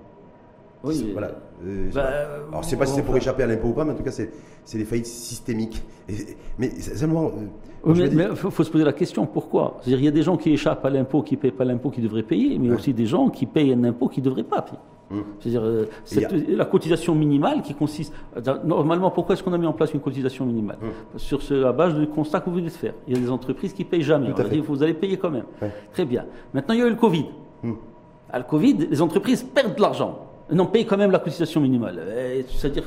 Oui, voilà. Euh, bah, alors, je ne sais pas si c'est pour échapper à l'impôt ou pas, mais en tout cas, c'est des faillites systémiques. mais seulement. Euh, mais il faut, se poser la question pourquoi? Il y a des gens qui échappent à l'impôt, qui ne payent pas l'impôt qu'ils devraient payer, mais aussi des gens qui payent un impôt qu'ils ne devraient pas payer. Hum. C'est-à-dire, euh, la cotisation minimale qui consiste. Normalement, pourquoi est-ce qu'on a mis en place une cotisation minimale? Hum. Sur la base du constat que vous venez de faire. Il y a des entreprises qui ne payent jamais. vous allez payer quand même. Très bien. Maintenant, il y a eu le Covid. Hum. À le Covid, les entreprises perdent de l'argent. Non, paye quand même la cotisation minimale. Eh, c'est-à-dire,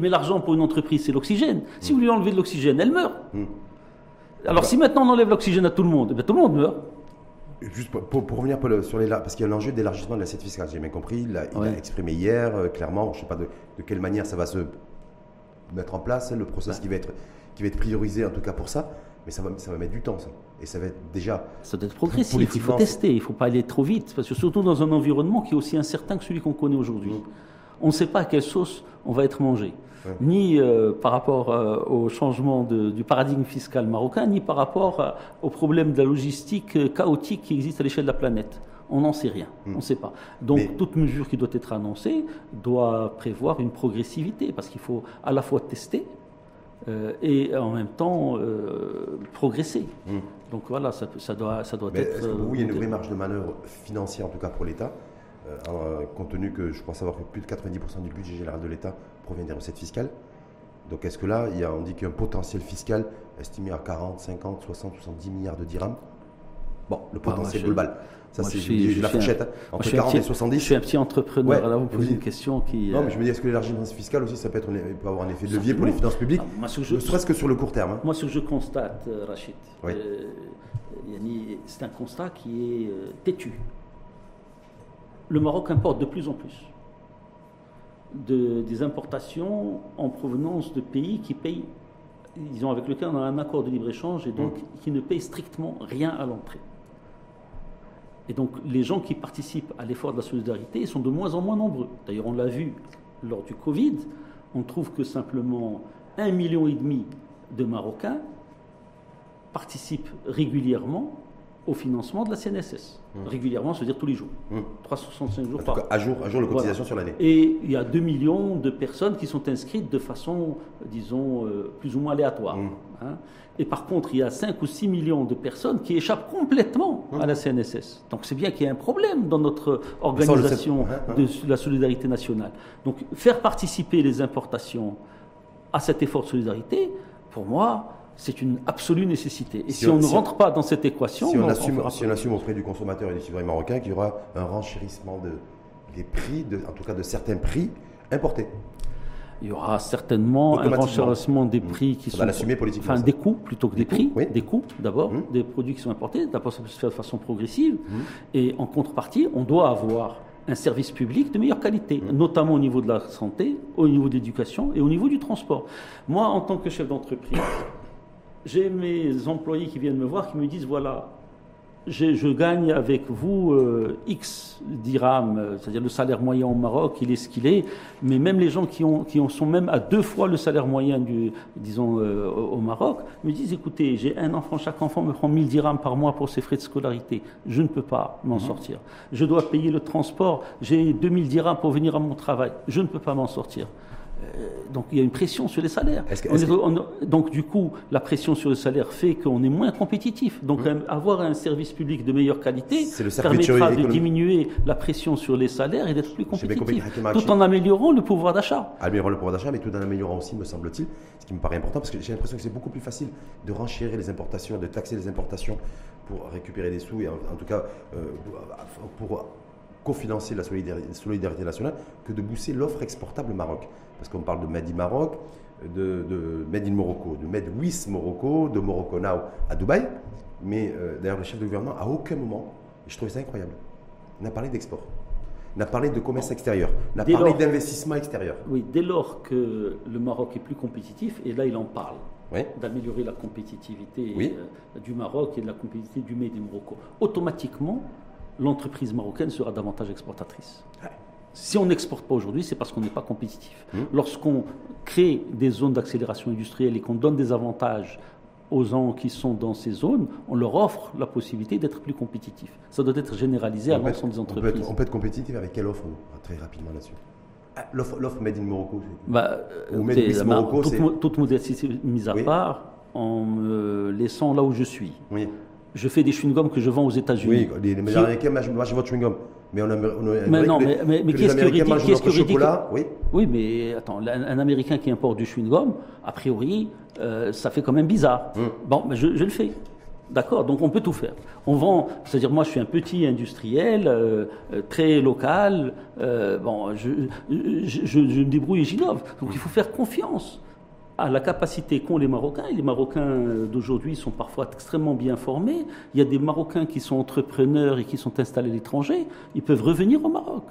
mais, l'argent pour une entreprise, c'est l'oxygène. Si vous lui enlevez de l'oxygène, elle meurt. Hmm. Alors, si maintenant on enlève l'oxygène à tout le monde, eh tout le monde meurt. Juste pour, revenir sur les parce qu'il y a l'enjeu d'élargissement de l'assiette fiscale, j'ai bien compris. Il a, exprimé hier euh, clairement, je ne sais pas de, quelle manière ça va se mettre en place, le processus qui, va être, qui va être priorisé en tout cas pour ça. Mais ça va, ça va mettre du temps, ça. Et ça va être déjà. Ça doit être progressif. Il faut tester. Il ne faut pas aller trop vite. Parce que surtout dans un environnement qui est aussi incertain que celui qu'on connaît aujourd'hui. Mm. On ne sait pas à quelle sauce on va être mangé. Ni euh, par rapport euh, au changement du paradigme fiscal marocain, ni par rapport euh, au problème de la logistique chaotique qui existe à l'échelle de la planète. On n'en sait rien, mm. on ne sait pas. Donc toute mesure qui doit être annoncée doit prévoir une progressivité, parce qu'il faut à la fois tester, euh, et en même temps euh, progresser. Hmm. Donc voilà, ça, ça doit, ça doit être. Que vous, il y a une vraie marge de manœuvre financière, en tout cas pour l'État, euh, compte tenu que je crois savoir que plus de 90% du budget général de l'État provient des recettes fiscales donc est-ce que là, il y a, on dit qu'il y a un potentiel fiscal estimé à 40, 50, 60, 70 milliards de dirhams? Bon, le ah, potentiel global. Ça, c'est la fourchette. Hein. entre 40 et 70. Je suis un petit entrepreneur. alors, vous posez une question qui. Non, mais je me dis, est-ce que l'élargissement fiscal aussi, ça peut, être, peut avoir un effet de levier pour les finances publiques ah, Ne serait-ce que sur le court terme. Hein. Moi, ce que je constate, euh, Rachid, euh, c'est un constat qui est euh, têtu. Le Maroc importe de plus en plus de, des importations en provenance de pays qui payent, disons, avec lesquels on a un accord de libre-échange et donc mmh. qui ne payent strictement rien à l'entrée. Et donc les gens qui participent à l'effort de la solidarité sont de moins en moins nombreux. D'ailleurs, on l'a vu lors du Covid, on trouve que simplement un million et demi de Marocains participent régulièrement au financement de la CNSS. Mmh. Régulièrement, c'est-à-dire tous les jours. 365 mmh. jours par an. À jour, à jour de cotisation sur l'année. Et il y a 2 millions de personnes qui sont inscrites de façon, disons, euh, plus ou moins aléatoire. Mmh. Hein. Et par contre, il y a 5 ou 6 millions de personnes qui échappent complètement à la CNSS. Donc c'est bien qu'il y ait un problème dans notre organisation de la solidarité nationale. Donc faire participer les importations à cet effort de solidarité, pour moi, c'est une absolue nécessité. Et si, on, ne rentre pas dans cette équation, si on, assume, si on assume auprès du consommateur et des citoyens marocains qu'il y aura un renchérissement de, des prix, de, en tout cas de certains prix importés. Il y aura certainement un renchérissement des prix qui sont. l'assumer politiquement. Enfin, des coûts plutôt que des, prix. Des coûts d'abord, mmh. des produits qui sont importés. D'abord, ça peut se faire de façon progressive. Mmh. Et en contrepartie, on doit avoir un service public de meilleure qualité, mmh. notamment au niveau de la santé, au niveau de l'éducation et au niveau du transport. Moi, en tant que chef d'entreprise, j'ai mes employés qui viennent me voir qui me disent voilà, je, gagne avec vous euh, X dirhams, euh, c'est-à-dire le salaire moyen au Maroc, il est ce qu'il est, mais même les gens qui, ont, qui sont même à deux fois le salaire moyen, du, disons, euh, au Maroc, me disent, écoutez, j'ai un enfant, chaque enfant me prend 1000 dirhams par mois pour ses frais de scolarité, je ne peux pas m'en mhm. sortir. Je dois payer le transport, j'ai 2000 dirhams pour venir à mon travail, je ne peux pas m'en sortir. Euh, donc il y a une pression sur les salaires. donc du coup, la pression sur le salaire fait qu'on est moins compétitif. Donc mmh. avoir un service public de meilleure qualité permettra de diminuer la pression sur les salaires et d'être plus compétitif, tout en améliorant le pouvoir d'achat. Améliorant le pouvoir d'achat, mais tout en améliorant aussi, me semble-t-il, ce qui me paraît important, parce que j'ai l'impression que c'est beaucoup plus facile de renchérir les importations, de taxer les importations pour récupérer des sous, et en, tout cas euh, pour cofinancer la solidarité nationale, que de booster l'offre exportable Maroc parce qu'on parle de Made in Maroc, de, de, Made in Morocco, de Made with Morocco, de Morocco Now à Dubaï. Mais euh, d'ailleurs, le chef de gouvernement, à aucun moment, et je trouvais ça incroyable, n'a parlé d'export. n'a parlé de commerce extérieur, n'a parlé d'investissement extérieur. Oui, dès lors que le Maroc est plus compétitif, et là il en parle, d'améliorer la compétitivité euh, du Maroc et de la compétitivité du Made in Morocco, automatiquement, l'entreprise marocaine sera davantage exportatrice. Si on n'exporte pas aujourd'hui, c'est parce qu'on n'est pas compétitif. Mmh. Lorsqu'on crée des zones d'accélération industrielle et qu'on donne des avantages aux gens qui sont dans ces zones, on leur offre la possibilité d'être plus compétitifs. Ça doit être généralisé à l'ensemble des entreprises. On peut, être, compétitif avec quelle offre Très rapidement là-dessus. Ah, l'offre Made in Morocco bah, Ou Made in Morocco toute, toute, modestie mise à part, en me laissant là où je suis. Oui. Je fais des chewing-gums que je vends aux États-Unis. Oui, les, Américains mangent votre chewing-gum. Mais on a, mais non, mais, mais, mais qu'est-ce que chocolat, oui. oui, mais attends, un, Américain qui importe du chewing-gum, a priori, euh, ça fait quand même bizarre. Hum. Bon, mais je, le fais. D'accord, donc on peut tout faire. On vend, c'est-à-dire moi je suis un petit industriel, euh, euh, très local, bon, je, je, je, me débrouille et j'innove. Donc il faut faire confiance à la capacité qu'ont les Marocains. Et les Marocains d'aujourd'hui sont parfois extrêmement bien formés. Il y a des Marocains qui sont entrepreneurs et qui sont installés à l'étranger. Ils peuvent revenir au Maroc.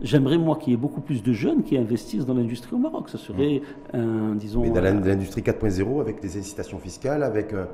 J'aimerais, moi, qu'il y ait beaucoup plus de jeunes qui investissent dans l'industrie au Maroc. Ce serait un, disons. Mais dans l'industrie 4.0, avec des incitations fiscales, avec un,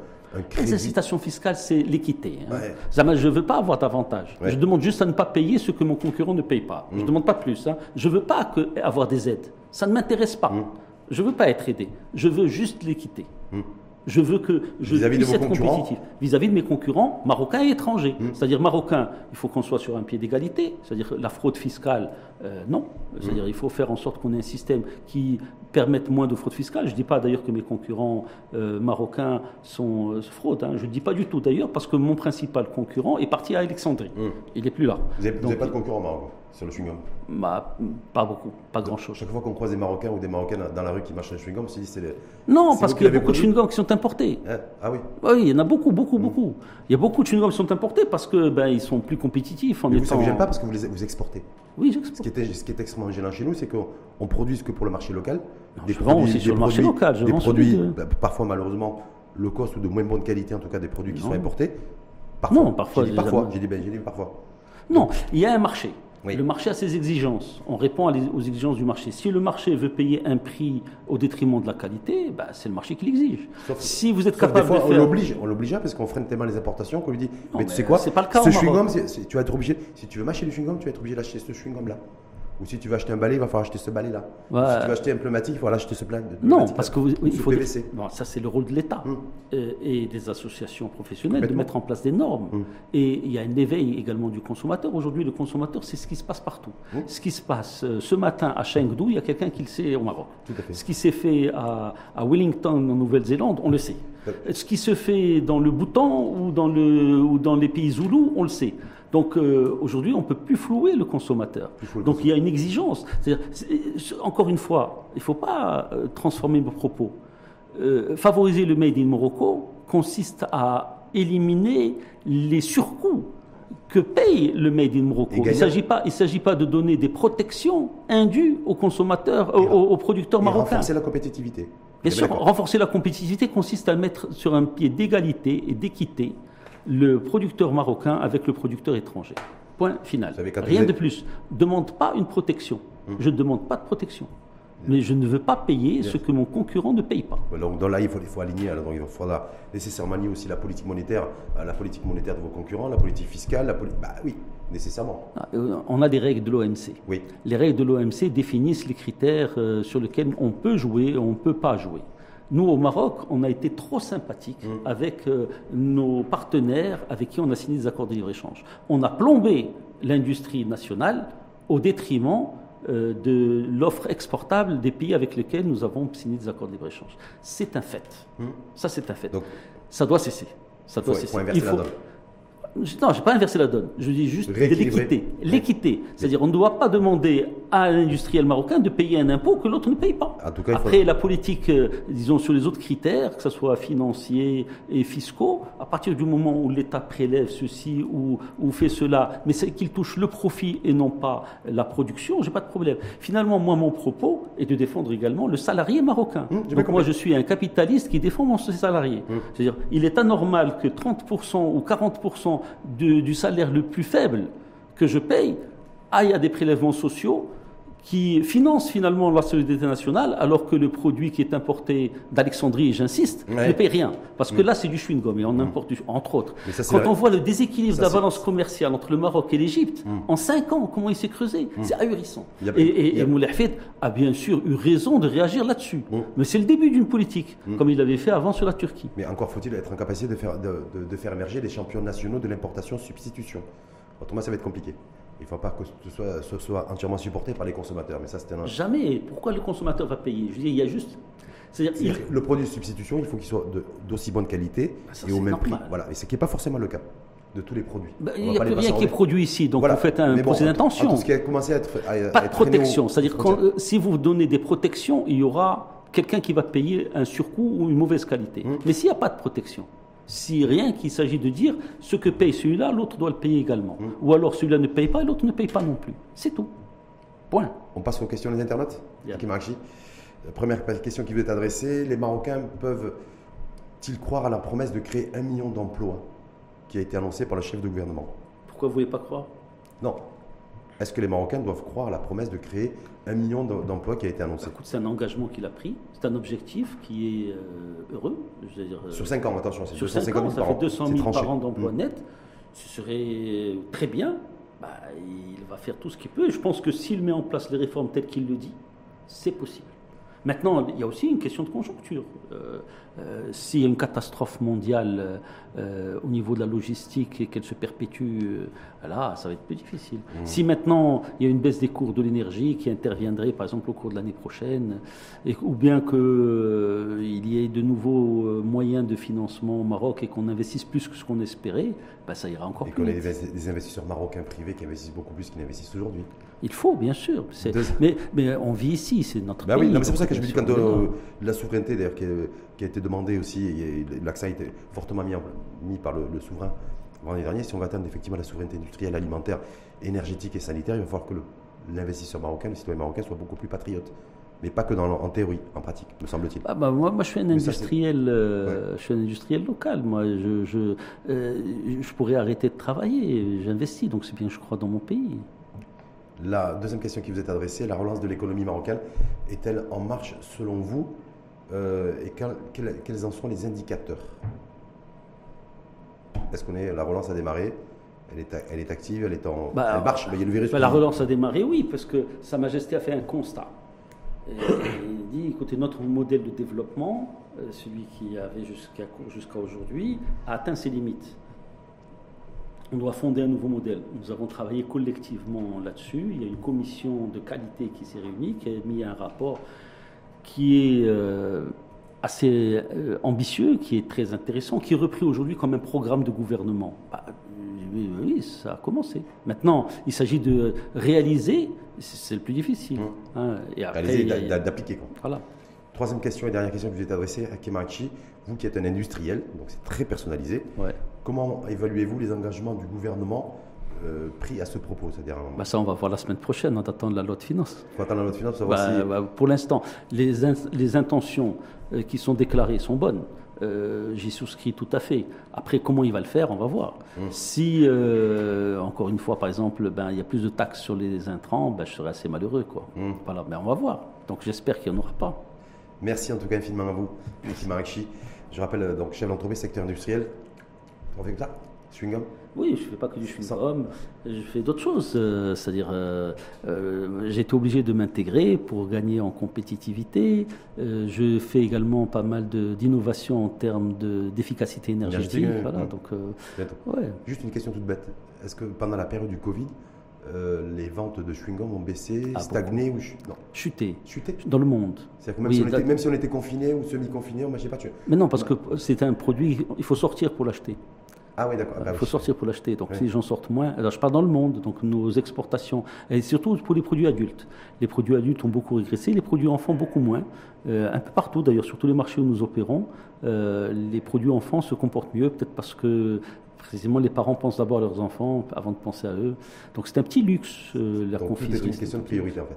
crédit. Les incitations fiscales, c'est l'équité. Hein. Je ne veux pas avoir d'avantage. Je demande juste à ne pas payer ce que mon concurrent ne paye pas. Je ne mm. demande pas plus. Hein. Je ne veux pas avoir des aides. Ça ne m'intéresse pas. Mm. Je ne veux pas être aidé. Je veux juste l'équité. Hmm. Je veux que je puisse être compétitif vis-à-vis de mes concurrents marocains et étrangers. Hmm. C'est-à-dire marocains, il faut qu'on soit sur un pied d'égalité. C'est-à-dire la fraude fiscale, euh, non. C'est-à-dire il faut faire en sorte qu'on ait un système qui permette moins de fraude fiscale. Je ne dis pas d'ailleurs que mes concurrents euh, marocains sont euh, fraudes. Hein. Je ne dis pas du tout d'ailleurs parce que mon principal concurrent est parti à Alexandrie. Hmm. Il n'est plus là. Vous n'avez pas de concurrent marocain sur le chewing-gum bah, Pas beaucoup, pas grand-chose. Chaque fois qu'on croise des Marocains ou des Marocaines dans la rue qui marchent le chewing-gum, on se dit c'est les... Non, parce qu'il y a beaucoup de chewing-gums qui sont importés. Hein ah oui Oui, il y en a beaucoup, beaucoup, hmm. beaucoup. Il y a beaucoup de chewing-gums qui sont importés parce qu'ils ben, sont plus compétitifs. En Mais vous, ça ne vous gêne pas parce que vous, les, vous exportez Oui, j'exporte. Ce, qui est, ce qui est extrêmement gênant chez nous, c'est qu'on produit que pour le marché local. des je produits, aussi sur le marché local. Je des produits, bah, parfois malheureusement, low cost ou de moins bonne qualité, en tout cas des produits qui sont importés. Parfois, non, parfois. J'ai dit parfois. J'ai dit, ben, dit parfois. Non, il y a un marché. Le marché a ses exigences. On répond aux exigences du marché. Si le marché veut payer un prix au détriment de la qualité, bah, c'est le marché qui l'exige. Si vous êtes capable des fois, de faire... on l'oblige, on l'oblige parce qu'on freine tellement les importations qu'on lui dit mais, tu sais quoi C'est pas le cas. Ce chewing-gum, tu vas être obligé. Si tu veux mâcher du chewing-gum, tu vas être obligé d'acheter ce chewing-gum là. Ou si tu veux acheter un balai, il va falloir acheter ce balai-là. Si tu veux acheter un pneumatique, il va falloir acheter ce plan. Non, parce que il faut. ça, c'est le rôle de l'État hum. euh, et des associations professionnelles de mettre en place des normes. Hum. Et il y a un éveil également du consommateur. Aujourd'hui, le consommateur, c'est ce qui se passe partout. Hum. Ce qui se passe euh, ce matin à Chengdu, il y a quelqu'un qui le sait au Maroc. Ce qui s'est fait à, à Wellington, en Nouvelle-Zélande, on le sait. Ce qui se fait dans le Bhoutan ou dans, le, ou dans les pays zoulous, on le sait. Donc euh, aujourd'hui, on ne peut plus flouer le consommateur. Donc il y a une exigence. encore une fois, il ne faut pas euh, transformer vos propos. euh, favoriser le Made in Morocco consiste à éliminer les surcoûts que paye le Made in Morocco. Il ne s'agit pas, il s'agit pas de donner des protections indues aux consommateurs, aux, producteurs et marocains. Renforcer la compétitivité. Bien sûr, renforcer la compétitivité consiste à mettre sur un pied d'égalité et d'équité le producteur marocain avec le producteur étranger. Point final. Rien de plus. Demande pas une protection. Hum. Je ne demande pas de protection mais je ne veux pas payer ce que mon concurrent ne paye pas. Donc là, il faut, il faut aligner. Alors, donc, il faudra nécessairement lier aussi la politique monétaire la politique monétaire de vos concurrents, la politique fiscale, la politique. Bah oui, nécessairement. Ah, euh, on a des règles de l'OMC. Oui. Les règles de l'OMC définissent les critères euh, sur lesquels on peut jouer et on ne peut pas jouer. Nous, au Maroc, on a été trop sympathiques mmh. avec euh, nos partenaires avec qui on a signé des accords de libre-échange. On a plombé l'industrie nationale au détriment euh, de l'offre exportable des pays avec lesquels nous avons signé des accords de libre-échange. C'est un fait. Hmm. Ça, c'est un fait. Donc, ça doit cesser. Ça doit cesser. Il faut, non, je n'ai pas inversé la donne. Je dis juste l'équité. L'équité. C'est-à-dire, on ne doit pas demander à l'industriel marocain de payer un impôt que l'autre ne paye pas. En tout cas, Après, la politique, euh, disons, sur les autres critères, que ce soit financiers et fiscaux, à partir du moment où l'État prélève ceci ou, ou fait cela, mais c'est qu'il touche le profit et non pas la production, j'ai pas de problème. Finalement, moi, mon propos est de défendre également le salarié marocain. Hum, Donc, moi, je suis un capitaliste qui défend mon salarié. Hum. C'est-à-dire, il est anormal que 30% ou 40% du salaire le plus faible que je paye aille à des prélèvements sociaux qui finance finalement la solidarité nationale, alors que le produit qui est importé d'Alexandrie, j'insiste, ne paye rien. Parce que là, c'est du chewing-gum et on importe, entre autres. Quand on voit le déséquilibre de la balance commerciale entre le Maroc et l'Égypte, mm. en cinq ans, comment il s'est creusé? C'est ahurissant. et et, a bien sûr eu raison de réagir là-dessus. Mais c'est le début d'une politique, comme il l'avait fait avant sur la Turquie. Mais encore faut-il être en capacité de faire, de, faire émerger les champions nationaux de l'importation-substitution. Autrement, ça va être compliqué. Il ne faut pas que ce soit, ce soit, entièrement supporté par les consommateurs. Mais ça, c'était un... Jamais. Pourquoi le consommateur va payer? Je veux dire, il y a juste. C'est-à-dire, Le produit de substitution, il faut qu'il soit d'aussi bonne qualité bah, et au même prix. Voilà. Et ce qui n'est pas forcément le cas de tous les produits. Bah, il n'y a plus rien qui est produit ici, donc vous faites un procès d'intention. Ce qui a commencé à être. pas de protection. C'est-à-dire que euh, si vous donnez des protections, il y aura quelqu'un qui va payer un surcoût ou une mauvaise qualité. Hum. Mais s'il n'y a pas de protection, si rien qu'il s'agit de dire ce que paye celui-là, l'autre doit le payer également. Mm. Ou alors celui-là ne paye pas et l'autre ne paye pas non plus. C'est tout. Point. On passe aux questions des internautes La Première question qui veut être adressée les Marocains peuvent-ils croire à la promesse de créer un million d'emplois qui a été annoncée par le chef de gouvernement? Pourquoi vous ne voulez pas croire? Non. Est-ce que les Marocains doivent croire à la promesse de créer un million d'emplois qui a été annoncé C'est un engagement qu'il a pris, c'est un objectif qui est euh, heureux. Euh, sur 5 ans, attention, c'est 250 ans, ça fait 200 000 par an d'emplois mm. nets. Ce serait très bien. Bah, il va faire tout ce qu'il peut. Je pense que s'il met en place les réformes telles qu'il le dit, c'est possible. Maintenant, il y a aussi une question de conjoncture. Euh, euh, s'il y a une catastrophe mondiale euh, au niveau de la logistique et qu'elle se perpétue, là, ça va être plus difficile. Mmh. Si maintenant il y a une baisse des cours de l'énergie qui interviendrait, par exemple, au cours de l'année prochaine, et, ou bien qu'il y ait de nouveaux moyens de financement au Maroc et qu'on investisse plus que ce qu'on espérait, ben, ça ira encore plus. Et qu'on ait des investisseurs marocains privés qui investissent beaucoup plus qu'ils n'investissent aujourd'hui. Il faut, bien sûr. Mais, mais, on vit ici, c'est notre bah pays. Oui, c'est pour ça que je me dis quand euh, la souveraineté d'ailleurs qui, a été demandée aussi, et l'accent a été fortement mis, mis par le, souverain l'année dernière, si on va atteindre effectivement la souveraineté industrielle, alimentaire, énergétique et sanitaire, il va falloir que l'investisseur marocain, le citoyen marocain soit beaucoup plus patriote. Mais pas que dans, en théorie, en pratique, me semble-t-il. Ah bah moi, moi, je suis un industriel, euh, je suis un industriel local. Moi, je, je, euh, je pourrais arrêter de travailler. J'investis, donc c'est bien, je crois, dans mon pays. La deuxième question qui vous est adressée, la relance de l'économie marocaine, est-elle en marche selon vous euh, Et quels, en sont les indicateurs? Est-ce qu'on est, la relance a démarré elle est, elle est, active, elle est en bah, marche. il y a le virus bah, la relance a démarré, oui, parce que Sa Majesté a fait un constat. il dit, écoutez, notre modèle de développement, euh, celui qui avait jusqu'à aujourd'hui, a atteint ses limites on doit fonder un nouveau modèle. Nous avons travaillé collectivement là-dessus. Il y a une commission de qualité qui s'est réunie, qui a mis un rapport qui est euh, assez euh, ambitieux, qui est très intéressant, qui est repris aujourd'hui comme un programme de gouvernement. Bah, oui, ça a commencé. Maintenant, il s'agit de réaliser, c'est le plus difficile. Mmh. Hein, et après, d'appliquer. Voilà. Troisième question et dernière question que je vais t'adresser, Hakim Arachi, vous qui êtes un industriel, donc c'est très personnalisé, Ouais. Comment évaluez-vous les engagements du gouvernement euh, pris à ce propos C'est-à-dire, Bah ça, on va voir la semaine prochaine, en attendant la loi de finances. il faut attendre la loi de finances pour savoir Bah, si... bah, pour l'instant, les, in- les intentions euh, qui sont déclarées sont bonnes. Euh, J'y souscris tout à fait. Après, comment il va le faire, on va voir. Si, euh, encore une fois, par exemple, ben, il y a plus de taxes sur les intrants, ben, je serais assez malheureux. Quoi. Mm. Voilà, mais on va voir. Donc j'espère qu'il n'y en aura pas. Merci en tout cas infiniment à vous, Hakim Arachi. Je rappelle donc chef d'entreprise, secteur industriel. On fait comme ça Chewing-gum? Oui, je ne fais pas que du chewing-gum, je fais d'autres choses. euh, C'est-à-dire, euh, euh, j'ai été obligé de m'intégrer pour gagner en compétitivité. Euh, je fais également pas mal de- d'innovations en termes de- d'efficacité énergétique. Énergétique, Voilà, ouais. donc, euh, ouais. Juste une question toute bête. Est-ce que pendant la période du Covid, euh, les ventes de chewing-gum ont baissé, Ah, stagné ou chu- non, chuter chuté? Dans le monde. C'est-à-dire que même, Oui, si on était, même si on était confiné ou semi-confiné, on ne pas. Tu... Mais non, parce que c'est un produit, il faut sortir pour l'acheter. Ah oui, d'accord. Il Bah faut oui. sortir pour l'acheter. Donc Oui. si les gens sortent moins, alors je parle dans le monde, donc nos exportations, et surtout pour les produits adultes. Les produits adultes ont beaucoup régressé, les produits enfants beaucoup moins. Euh, un peu partout d'ailleurs, sur tous les marchés où nous opérons, euh, les produits enfants se comportent mieux, peut-être parce que précisément les parents pensent d'abord à leurs enfants avant de penser à eux. Donc c'est un petit luxe, euh, la confiserie. est une c'est question de priorité en fait.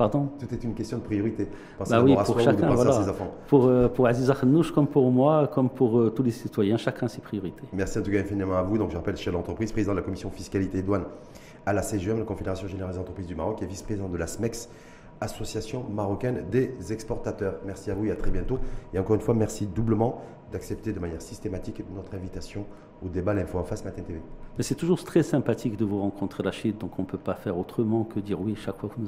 Pardon Tout est une question de priorité. Penser Bah oui, pour chacun, penser voilà. à ses enfants. Pour, euh, pour Aziz Akhnouch, comme pour moi, comme pour euh, tous les citoyens, chacun ses priorités. Merci en tout cas infiniment à vous. Donc, je rappelle chef d'entreprise, président de la commission fiscalité et douane à la CGM, la Confédération Générale des Entreprises du Maroc, et vice-président de la SMEX, Association marocaine des exportateurs. Merci à vous et à très bientôt. Et encore une fois, merci doublement d'accepter de manière systématique notre invitation au débat L'Info en face Matin TV. Mais c'est toujours très sympathique de vous rencontrer, Rachid, donc on ne peut pas faire autrement que dire oui chaque fois que nous